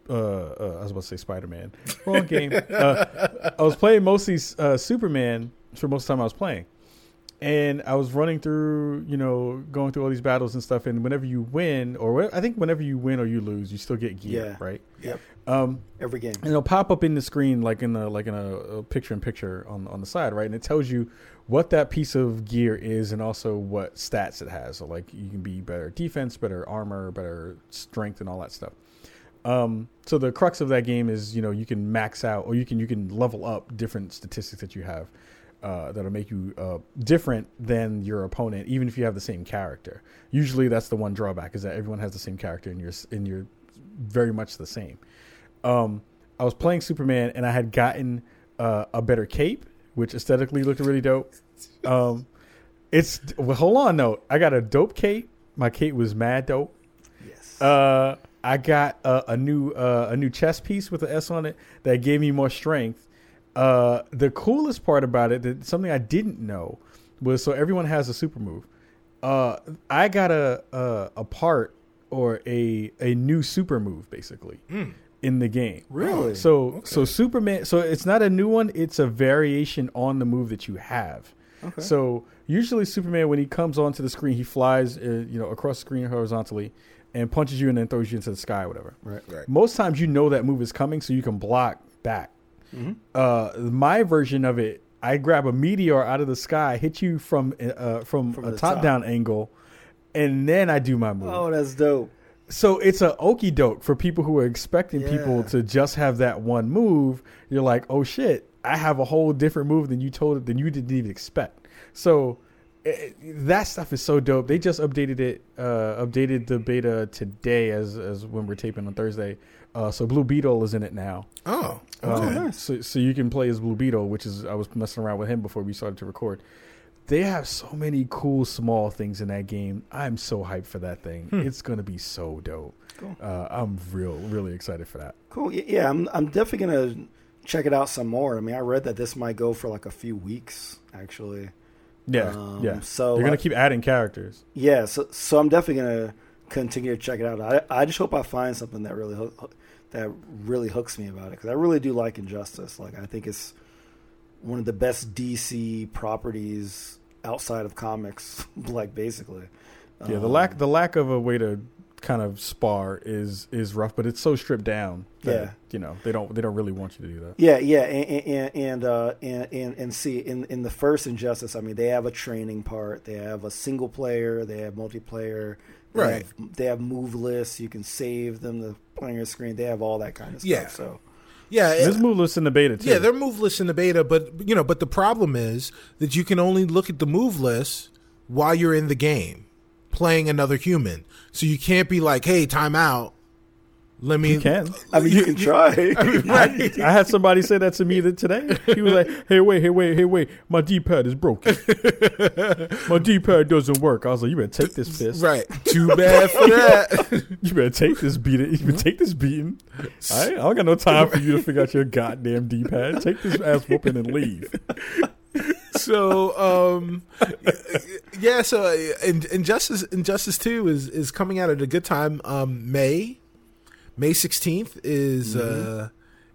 Uh, uh, I was about to say Spider Man. Wrong game. Uh, I was playing mostly uh, Superman for most of the time I was playing, and I was running through, you know, going through all these battles and stuff. And whenever you win, or I think whenever you win or you lose, you still get gear, Yeah. right? Yep. Um, Every game. and it'll pop up in the screen like in the like in a, a picture in picture on on the side, right? And it tells you what that piece of gear is and also what stats it has. So like you can be better defense, better armor, better strength, and all that stuff. Um, so the crux of that game is you know you can max out or you can you can level up different statistics that you have uh, that'll make you uh, different than your opponent, even if you have the same character. Usually, that's the one drawback is that everyone has the same character and you're and you're very much the same. Um, I was playing Superman and I had gotten uh, a better cape, which aesthetically looked really dope. Um, it's well, hold on though. I got a dope cape. My cape was mad dope. Yes. Uh, I got a, a new uh, a new chest piece with an S on it that gave me more strength. Uh, the coolest part about it, that something I didn't know, was so everyone has a super move. Uh, I got a, a a part or a a new super move basically in the game. Really? So so Superman. So it's not a new one. It's a variation on the move that you have. Okay. So usually Superman, when he comes onto the screen, he flies, uh, you know, across the screen horizontally, and punches you and then throws you into the sky, or whatever. right. Right. Most times, you know that move is coming, so you can block back. Mm-hmm. Uh, my version of it, I grab a meteor out of the sky, hit you from uh, from, From a the top, top. down angle, and then I do my move. Oh, that's dope. So it's a okey doke for people who are expecting people to just have that one move. You're like, oh shit, I have a whole different move than you told than you didn't even expect. So eh, that stuff is so dope. They just updated it, uh, updated the beta today as as when we're taping on Thursday. Uh, so Blue Beetle is in it now. Oh, Um. So so you can play as Blue Beetle, which is I was messing around with him before we started to record. They have so many cool small things in that game. I'm so hyped for that thing. It's gonna be so dope. Cool. Uh, I'm real really excited for that. Cool. Yeah, I'm I'm definitely gonna check it out some more. I mean, I read that this might go for like a few weeks, actually. Yeah, Um, yeah. so they're gonna I- keep adding characters. Yeah, so so I'm definitely gonna continue to check it out. I I just hope I find something that really hook, that really hooks me about it because I really do like Injustice. Like I think it's one of the best DC properties outside of comics. like basically, Yeah, the Um, lack the lack of a way to kind of spar is is rough, but it's so stripped down. That, Yeah. you know they don't they don't really want you to do that. Yeah, yeah, and and and uh, and, and and see in in the first Injustice, I mean, they have a training part, they have a single player, they have multiplayer, they Right. Have, they have move lists. You can save them to play on your screen. They have all that kind of stuff. Yeah. So Yeah, There's it- moveless in the beta too. yeah, they're moveless in the beta, but you know, but the problem is that you can only look at the move list while you're in the game playing another human. So you can't be like, "Hey, time out. Let me." you can. I mean, you can try. I, mean, right. I had somebody say that to me that today. He was like, "Hey, wait, hey, wait, hey, wait, my D-pad is broken. my D-pad doesn't work." I was like, "You better take this fist. Right. Too bad for that. You better take this beating. You better take this beating. I, I don't got no time for you to figure out your goddamn D-pad. Take this ass whooping and leave." so um yeah so uh, In- injustice injustice 2 is is coming out at a good time um may may 16th is uh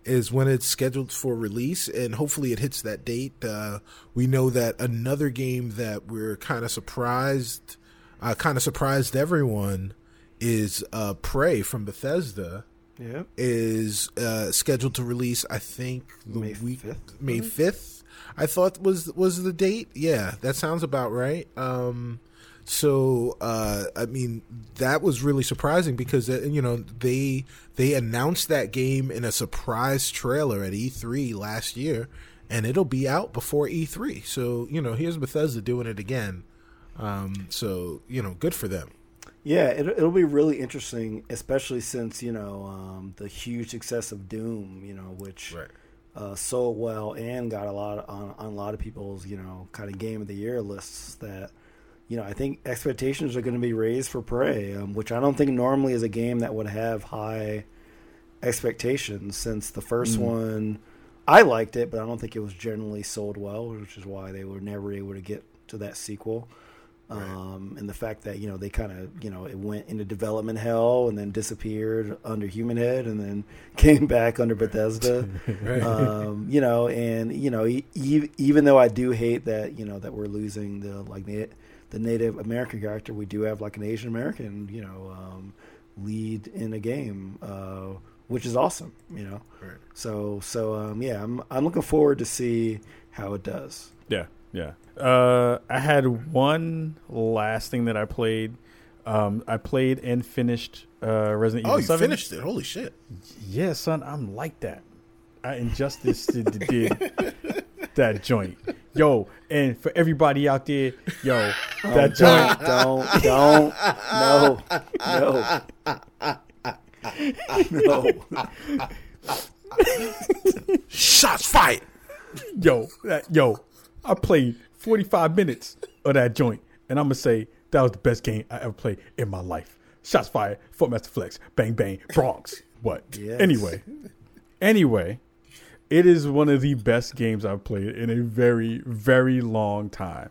is when it's scheduled for release and hopefully it hits that date uh we know that another game that we're kind of surprised uh kind of surprised everyone is uh prey from bethesda yeah. is uh, scheduled to release. I think the May week 5th, May fifth. I thought was was the date. Yeah, that sounds about right. Um, so uh, I mean, that was really surprising because uh, you know they they announced that game in a surprise trailer at E3 last year, and it'll be out before E3. So you know, here's Bethesda doing it again. Um, so you know, good for them. Yeah, it, it'll be really interesting, especially since you know um, the huge success of Doom. You know, which uh, sold well and got a lot on, on a lot of people's you know kind of game of the year lists. That you know, I think expectations are going to be raised for Prey, um, which I don't think normally is a game that would have high expectations. Since the 1st one, I liked it, but I don't think it was generally sold well, which is why they were never able to get to that sequel. Um, and the fact that you know they kind of you know it went into development hell and then disappeared under Human Head and then came back under Bethesda, um, you know, and you know e- even though I do hate that you know that we're losing the like the, the Native American character, we do have like an Asian American you know um, lead in a game, uh, which is awesome, you know. Right. So so um, yeah, I'm I'm looking forward to see how it does. Yeah, yeah. Uh, I had one last thing that I played. Um, I played and finished uh, Resident Oh, Evil you 7. finished it. Holy shit. Yeah, son, I'm like that. I injustice did, did that joint. Yo, and for everybody out there, yo, that joint. Don't don't no no no. Shots fired. yo, that, yo, I played 45 minutes of that joint, and I'm gonna say that was the best game I ever played in my life. Shots fired, Funkmaster Flex, bang bang, Bronx. What? Yes. Anyway, anyway, it is one of the best games I've played in a very, very long time.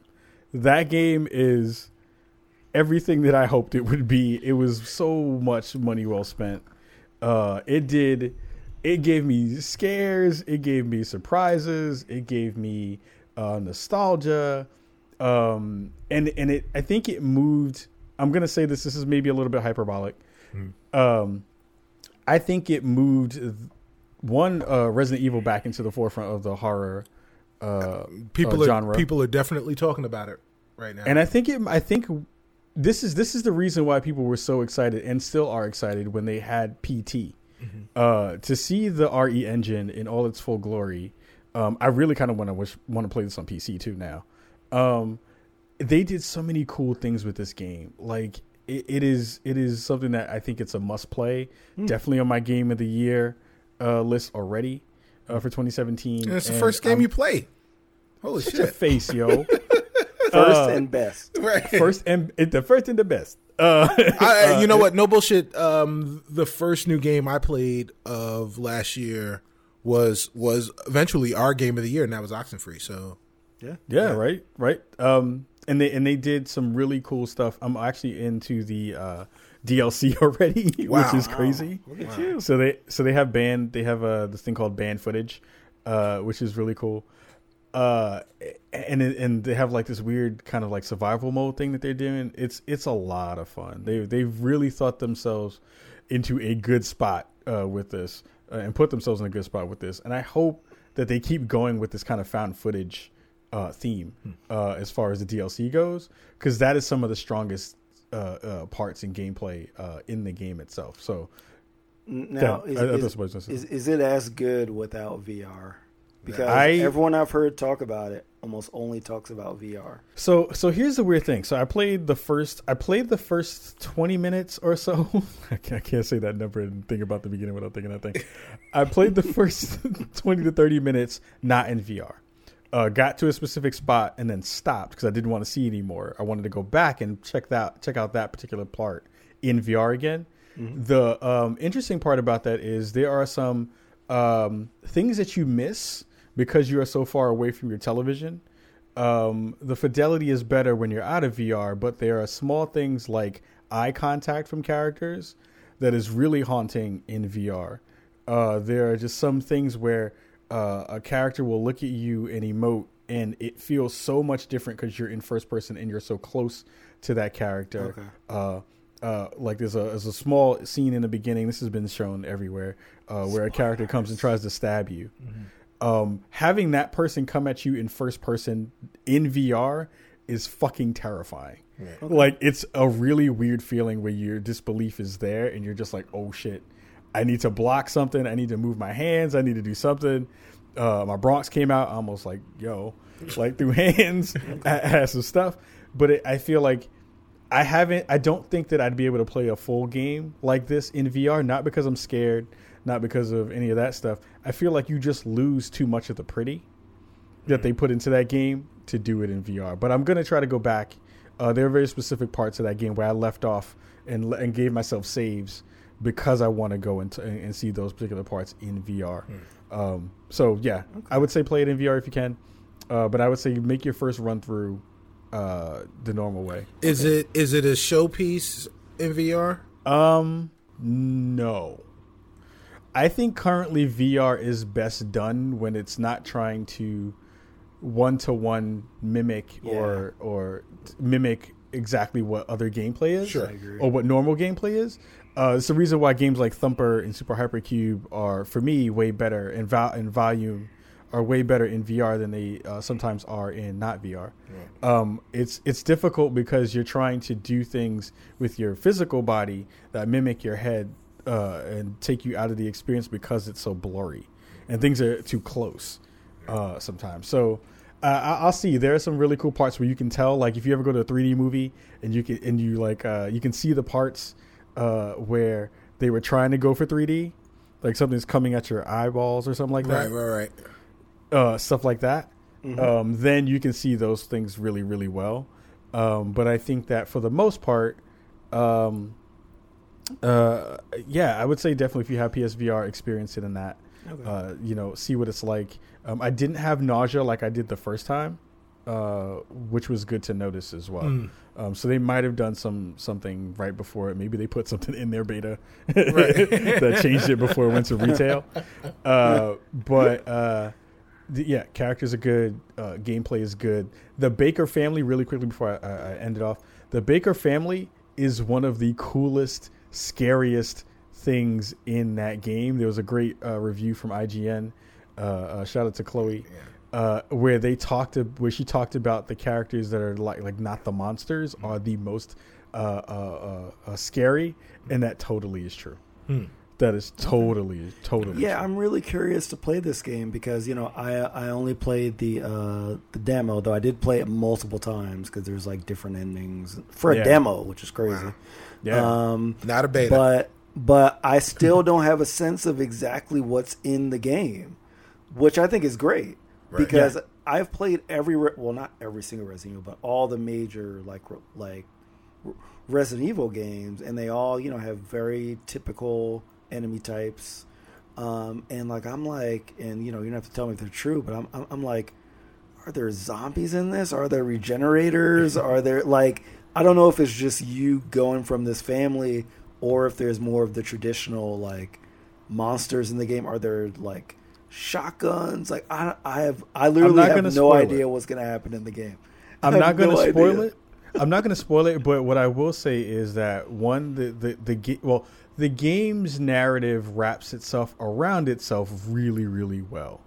That game is everything that I hoped it would be. It was so much money well spent. Uh, it did. It gave me scares. It gave me surprises. It gave me uh, nostalgia. Um, and and it. I think it moved. I'm gonna say this. This is maybe a little bit hyperbolic. Um, I think it moved one uh, Resident Evil back into the forefront of the horror uh, People uh, are genre. people are definitely talking about it right now. And I think it. I think this is this is the reason why people were so excited and still are excited when they had PT. Uh, to see the RE engine in all its full glory, um, I really kind of want to want to play this on PC too now. Um, they did so many cool things with this game. Like it, it is it is something that I think it's a must play. Definitely on my game of the year uh, list already uh, for 2017. And it's the And first game I'm- you play. Holy Shut your shit. face, yo. First and best. Right. first and it, the first and the best. Uh, I, you know what? No bullshit. Um, the first new game I played of last year was was eventually our game of the year, and that was Oxenfree. So Yeah. Yeah, right, right. Um, and they and they did some really cool stuff. I'm actually into the uh, DLC already, Wow. which is crazy. Look at you. So they so they have band they have uh, this thing called Banned Footage, uh, which is really cool. Uh, and and they have like this weird kind of like survival mode thing that they're doing. It's it's a lot of fun. They they've really thought themselves into a good spot uh, with this uh, and put themselves in a good spot with this. And I hope that they keep going with this kind of found footage uh, theme uh, as far as the DLC goes, because that is some of the strongest uh, uh, parts and gameplay uh, in the game itself. So Now, Yeah, is, I- is- I was gonna say. is, is it as good without VR? Because I- everyone I've heard talk about it almost only talks about VR. So so here's the weird thing. So I played the first I played the first 20 minutes or so. I can't, I can't say that number and think about the beginning without thinking that thing. I played the first 20 to 30 minutes not in VR. Uh, got to a specific spot and then stopped because I didn't want to see anymore. I wanted to go back and check that check out that particular part in VR again. The um, interesting part about that is there are some um, things that you miss because you are so far away from your television um, the fidelity is better when you're out of VR, but there are small things like eye contact from characters that is really haunting in VR. Uh, there are just some things where uh, a character will look at you and emote, and it feels so much different because you're in first person and you're so close to that character. Okay. Uh, uh, like there's a there's a small scene in the beginning. This has been shown everywhere, uh, where a character comes and tries to stab you um, having that person come at you in first person in VR is fucking terrifying. Like it's a really weird feeling where your disbelief is there and you're just like, oh shit, I need to block something. I need to move my hands. I need to do something. Uh, my Bronx came out. Almost like, yo, like through hands. I had some stuff, but it, I feel like I haven't. I don't think that I'd be able to play a full game like this in VR. Not because I'm scared, not because of any of that stuff. I feel like you just lose too much of the pretty that they put into that game to do it in VR. But I'm gonna try to go back. Uh, there are very specific parts of that game where I left off and and gave myself saves because I want to go into and, and see those particular parts in VR. Um, so yeah, I would say play it in VR if you can. Uh, but I would say make your first run through uh, the normal way. Is it is it a showpiece in VR? Um, no. I think currently VR is best done when it's not trying to one to one mimic or or t- mimic exactly what other gameplay is, Sure. Or what normal gameplay is. Uh, it's the reason why games like Thumper and Super Hypercube are, for me, way better in, vo- in volume, are way better in VR than they uh, sometimes are in not VR. Um, it's it's difficult because you're trying to do things with your physical body that mimic your head uh, and take you out of the experience because it's so blurry and things are too close uh, sometimes. So uh, I- I'll see. There are some really cool parts where you can tell, like if you ever go to a 3D movie and you can and you like uh, you can see the parts uh, where they were trying to go for 3D, like something's coming at your eyeballs or something like that Right, right, right. uh, stuff like that, um, then you can see those things really, really well. Um, but I think that for the most part, um, uh, yeah, I would say definitely if you have PSVR, experience it in that. Uh, you know, see what it's like. Um, I didn't have nausea like I did the first time, uh, which was good to notice as well. Um, so they might have done some something right before it. Maybe they put something in their beta that changed it before it went to retail. Uh, but uh, the, yeah, characters are good. Uh, gameplay is good. The Baker family, really quickly before I, I, I end it off, the Baker family is one of the coolest, scariest things in that game. There was a great uh, review from IGN. Uh, uh, shout out to Chloe. Uh, where they talked to, where she talked about the characters that are like like not the monsters are the most uh, uh, uh, uh, scary, and that totally is true. That is totally totally Yeah, true. I'm really curious to play this game because you know I I only played the uh, the demo though I did play it multiple times because there's like different endings for a Yeah. demo, which is crazy. yeah. Um, Not a beta. but but I still don't have a sense of exactly what's in the game, which I think is great because I've played every well not every single Resident Evil, but all the major like like Resident Evil games, and they all you know have very typical enemy types. Um, and like I'm like, and you know you don't have to tell me if they're true, but I'm I'm, I'm like, are there zombies in this? Are there regenerators? Are there like I don't know if it's just you going from this family or if there's more of the traditional like monsters in the game. Are there like shotguns? Like I I have I literally have no idea it. what's gonna happen in the game. I'm not going to no spoil idea. it. I'm not going to spoil it, but what I will say is that one, the the the well, the game's narrative wraps itself around itself really, really well.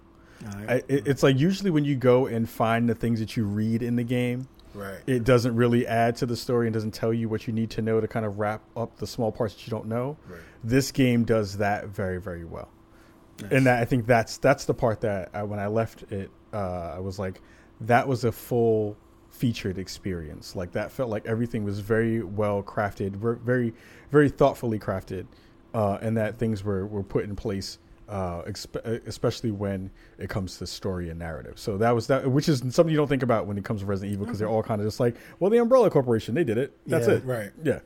I, it, it's like usually when you go and find the things that you read in the game, right. it doesn't really add to the story and doesn't tell you what you need to know to kind of wrap up the small parts that you don't know. Right. This game does that very, very well. And that, I think that's that's the part that I, when I left it, uh, I was like, that was a full featured experience. Like that felt like everything was very well crafted, very, very thoughtfully crafted, uh, and that things were were put in place. Uh, expe- especially when it comes to story and narrative. So that was that, which is something you don't think about when it comes to Resident Evil because they're all kind of just like, well, the Umbrella Corporation, they did it. That's Yeah. it. Right. Yeah.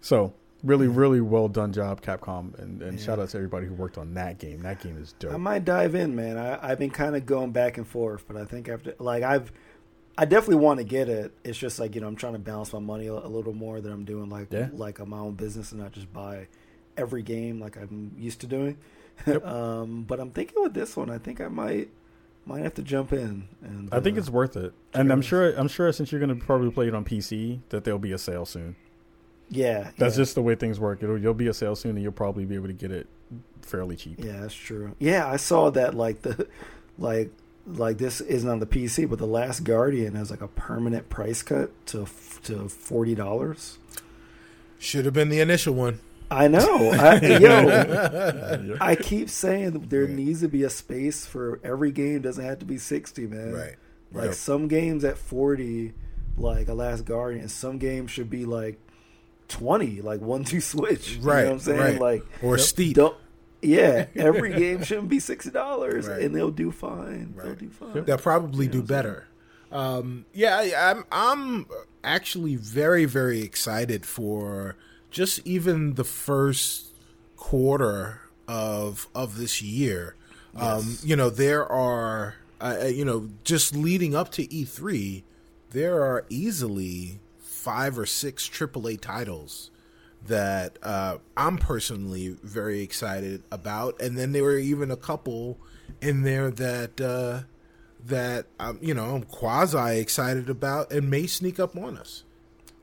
So really, really well done job, Capcom, and, and shout out to everybody who worked on that game. That game is dope. I might dive in, man. I, I've been kind of going back and forth, but I think after like I've, I definitely want to get it. It's just like you know I'm trying to balance my money a, a little more than I'm doing like Yeah. like on my own business and not just buy every game like I'm used to doing. Yep. um, but I'm thinking with this one, I think I might might have to jump in. And I think uh, it's worth it, and I'm sure. I'm sure since you're going to probably play it on PC, that there'll be a sale soon. Yeah. That's yeah. just the way things work. It'll you'll be a sale soon, and you'll probably be able to get it fairly cheap. Yeah, that's true. Yeah, I saw that like the like like this isn't on the PC, but the Last Guardian has like a permanent price cut to to forty dollars. Should have been the initial one. I know. I, yo, I keep saying that there needs to be a space for every game. Doesn't have to be sixty, man. Right. Like Right. some games at forty, like a Last Guardian. Some games should be like twenty, like one two switch. You Right. know what I'm saying? right. Like or steep. don't. Yeah, every game shouldn't be sixty dollars, Right. and they'll do fine. They'll do fine. They'll probably do better. Um, yeah, I, I'm I'm actually very very excited for just even the first quarter of of this year. Um, you know, there are uh, uh, you know just leading up to E3, there are easily five or six AAA titles that uh, I'm personally very excited about, and then there were even a couple in there that uh, that um, you know I'm quasi excited about and may sneak up on us.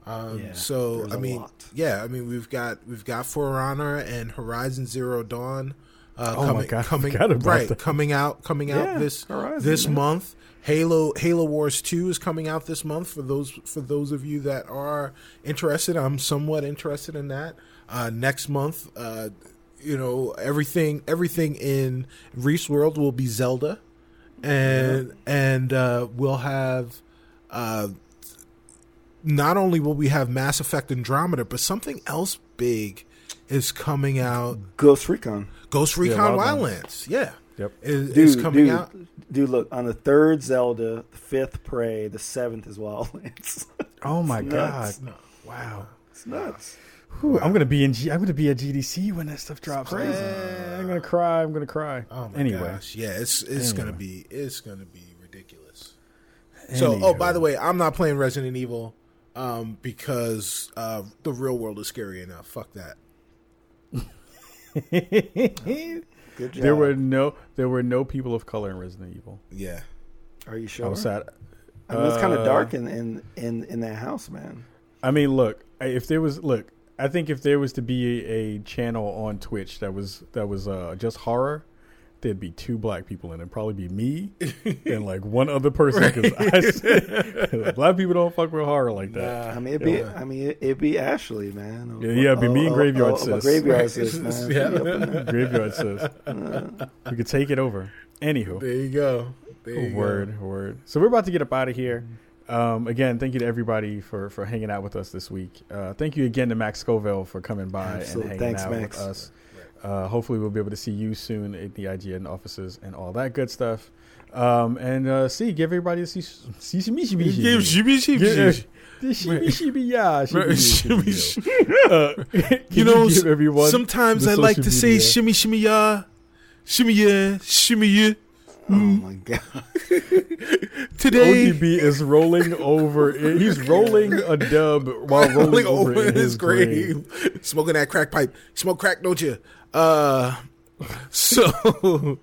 Um, Yeah, so I mean, lot. yeah, I mean we've got we've got For Honor and Horizon Zero Dawn. Uh, Oh my coming, God, coming right, that. coming out, coming Yeah, out this Horizon, this man. month. Halo Halo Wars Two is coming out this month for those for those of you that are interested. I'm somewhat interested in that. Uh, next month, uh, you know everything everything in Reese World will be Zelda, and and uh, we'll have. Uh, not only will we have Mass Effect Andromeda, but something else big is coming out. Ghost Recon. Ghost Recon Wildlands. Wildlands, yeah, Yep. is, Dude, is coming dude, out. dude, look on the third Zelda, the fifth Prey, the seventh is Wildlands. Oh my It's god! nuts. Wow. it's nuts. Whew, I'm gonna be in. G- I'm gonna be at GDC when that stuff drops. crazy. Eh, I'm gonna cry. I'm gonna cry. Oh my anyway, gosh, yeah, it's it's gonna be it's gonna be ridiculous. So, oh, by the way, I'm not playing Resident Evil um, because uh, the real world is scary enough. Fuck that. Good job. there were no there were no people of color in Resident Evil. Yeah, Are you sure? I sure? was sad. I mean, it's kind Uh, of dark in, in in in that house, man. I mean, look, if there was look, I think if there was to be a, a channel on Twitch that was that was uh, just horror, there'd be two black people in it. Probably be me and like one other person because black people don't fuck with horror like that. I mean, it'd be I mean, it- it'd be Ashley, man. Yeah, yeah, it'd be me and Graveyard oh, Sis. Graveyard Right. sis, man. Yeah. Be up in there. Graveyard says we could take it over. Anywho, there you go. There you go. word, word. So we're about to get up out of here. Um, again, thank you to everybody for for hanging out with us this week. Uh, thank you again to Max Scoville for coming by Absolutely. and hanging Thanks, out Max. with us. Uh, hopefully, we'll be able to see you soon at the IGN offices and all that good stuff. Um, and uh, see, give everybody a see, see, see, me, see, me, see. Uh, can You know, give sometimes I like to social say shimmy shimmy ya, shimmy ya, shimmy ya. Oh my god! Today, ODB is rolling over. He's rolling a dub while rolling, over, in his grave. smoking that crack pipe. Smoke crack, don't you? Uh, so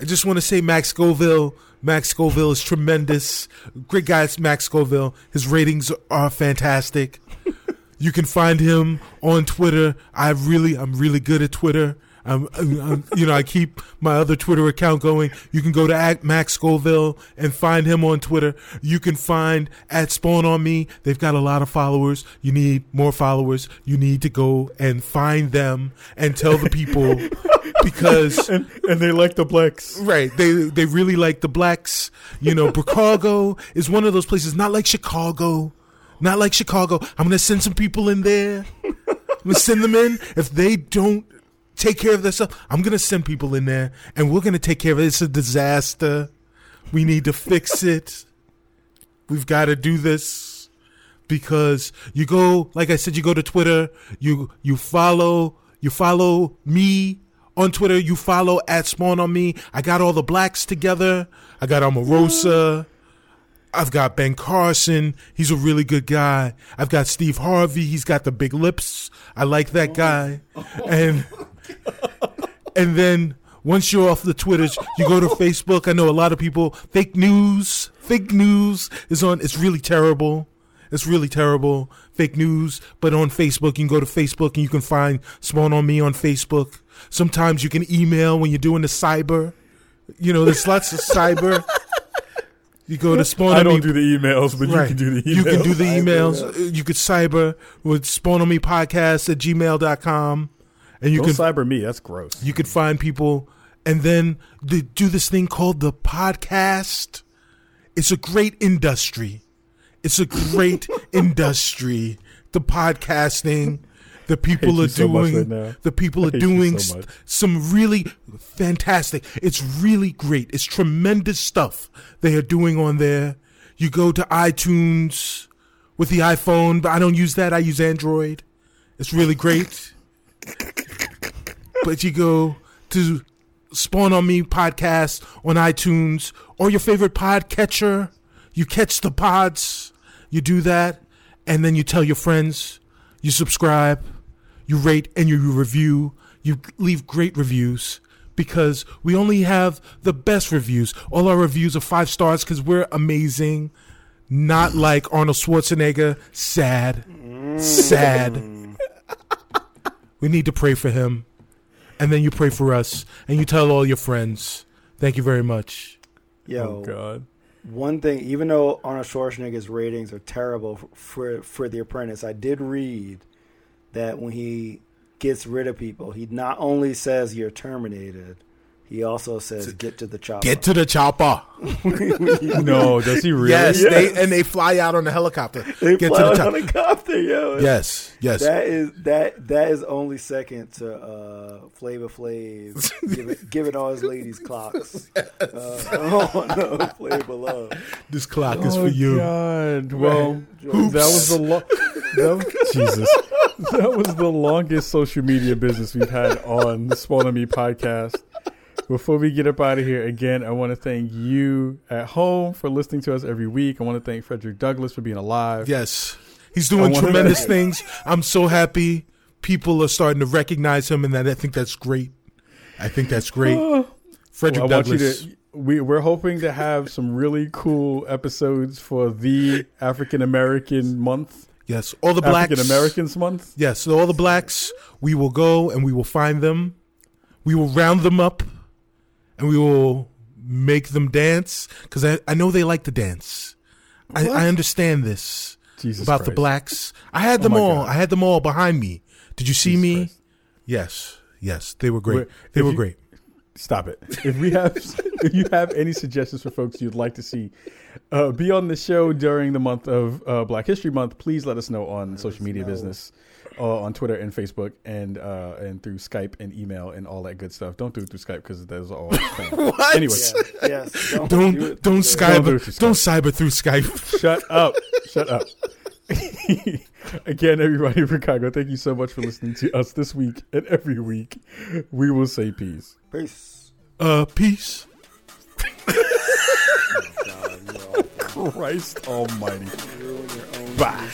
I just want to say, Max Scoville. Max Scoville is tremendous. Great guy, it's Max Scoville. His ratings are fantastic. You can find him on Twitter. I really, I'm really good at Twitter. I'm, I'm- you know, I keep my other Twitter account going. You can go to at Max Scoville and find him on Twitter. You can find at Spawn on Me. They've got a lot of followers. You need more followers. You need to go and find them and tell the people because And, and they like the blacks. Right. They they really like the blacks. You know, Chicago is one of those places, not like Chicago. Not like Chicago. I'm gonna send some people in there. I'm gonna send them in. If they don't take care of themselves, I'm gonna send people in there and we're gonna take care of it. It's a disaster. We need to fix it. We've gotta do this. Because you go, like I said, you go to Twitter, you you follow, you follow me on Twitter, you follow at Spawn on me. I got all the blacks together. I got Omarosa. I've got Ben Carson. He's a really good guy. I've got Steve Harvey. He's got the big lips. I like that guy. Oh. And and then once you're off the Twitters, you go to Facebook. I know a lot of people fake news. Fake news is on. It's really terrible. It's really terrible. Fake news. But on Facebook, you can go to Facebook and you can find Spawn on Me on Facebook. Sometimes you can email when you're doing the cyber. You know, there's lots of cyber. You go to Spawn I don't Me. do the emails, but you can do the emails. You can do the emails. You could cyber with spawn on me podcast at gmail.com. And you Don't can cyber me. That's gross. you could find people and then they do this thing called the podcast. It's a great industry. It's a great industry. The podcasting. The people are so doing right the people are doing so some really fantastic. It's really great. It's tremendous stuff they are doing on there. You go to iTunes with the iPhone, but I don't use that. I use Android. It's really great. but you go to Spawn on Me podcast on iTunes or your favorite podcatcher. You catch the pods you do that, and then you tell your friends, you subscribe, you rate, and you review. You leave great reviews because we only have the best reviews. All our reviews are five stars because we're amazing. Not like Arnold Schwarzenegger. Sad. Sad. Mm. we need to pray for him. And then you pray for us. And you tell all your friends. Thank you very much. Yo, Oh God. one thing, even though Arnold Schwarzenegger's ratings are terrible for, for for The Apprentice, I did read that when he gets rid of people, he not only says you're terminated, he also says get to the chopper. Get to the chopper. No, does he really? Yes, They, and they fly out on the helicopter. They Get fly to the out top. on a copter, yo. Yes, yes. That is that that is only second to uh, Flavor Flav giving, giving all his ladies clocks. Uh, oh no, Flavor Love. this clock is Oh for you. God. Well, that was the lo- that was, Jesus. That was the longest social media business we've had on the Spawn on Me podcast. Before we get up out of here, again, I want to thank you at home for listening to us every week. I want to thank Frederick Douglass for being alive. Yes. He's doing tremendous things. I'm so happy people are starting to recognize him, and that I think that's great. I think that's great. Frederick Well, I want you Douglass. to. We, we're hoping to have some really cool episodes for the African American month, yes, all the blacks. African Americans month. Yes, so all the blacks, we will go and we will find them. We will round them up, and we will make them dance because I, I know they like to dance. I, I understand this Jesus about the blacks. I had them my all. God. I had them all behind me. Did you see Jesus me? Christ. Yes, yes, they were great. Wait, they were you- great. Stop it. If we have, if you have any suggestions for folks you'd like to see uh, be on the show during the month of uh, Black History Month, please let us know on social media business, uh, on Twitter and Facebook, and uh, and through Skype and email and all that good stuff. Don't do it through Skype because there's all. What? Anyway, Yeah, yes. Don't, Don't do it. don't Don't do cyber it through don't cyber through Skype. shut up. Shut up. Again, everybody in Chicago, thank you so much for listening to us this week and every week. We will say peace. Peace. Uh, peace. Christ Almighty. Bye.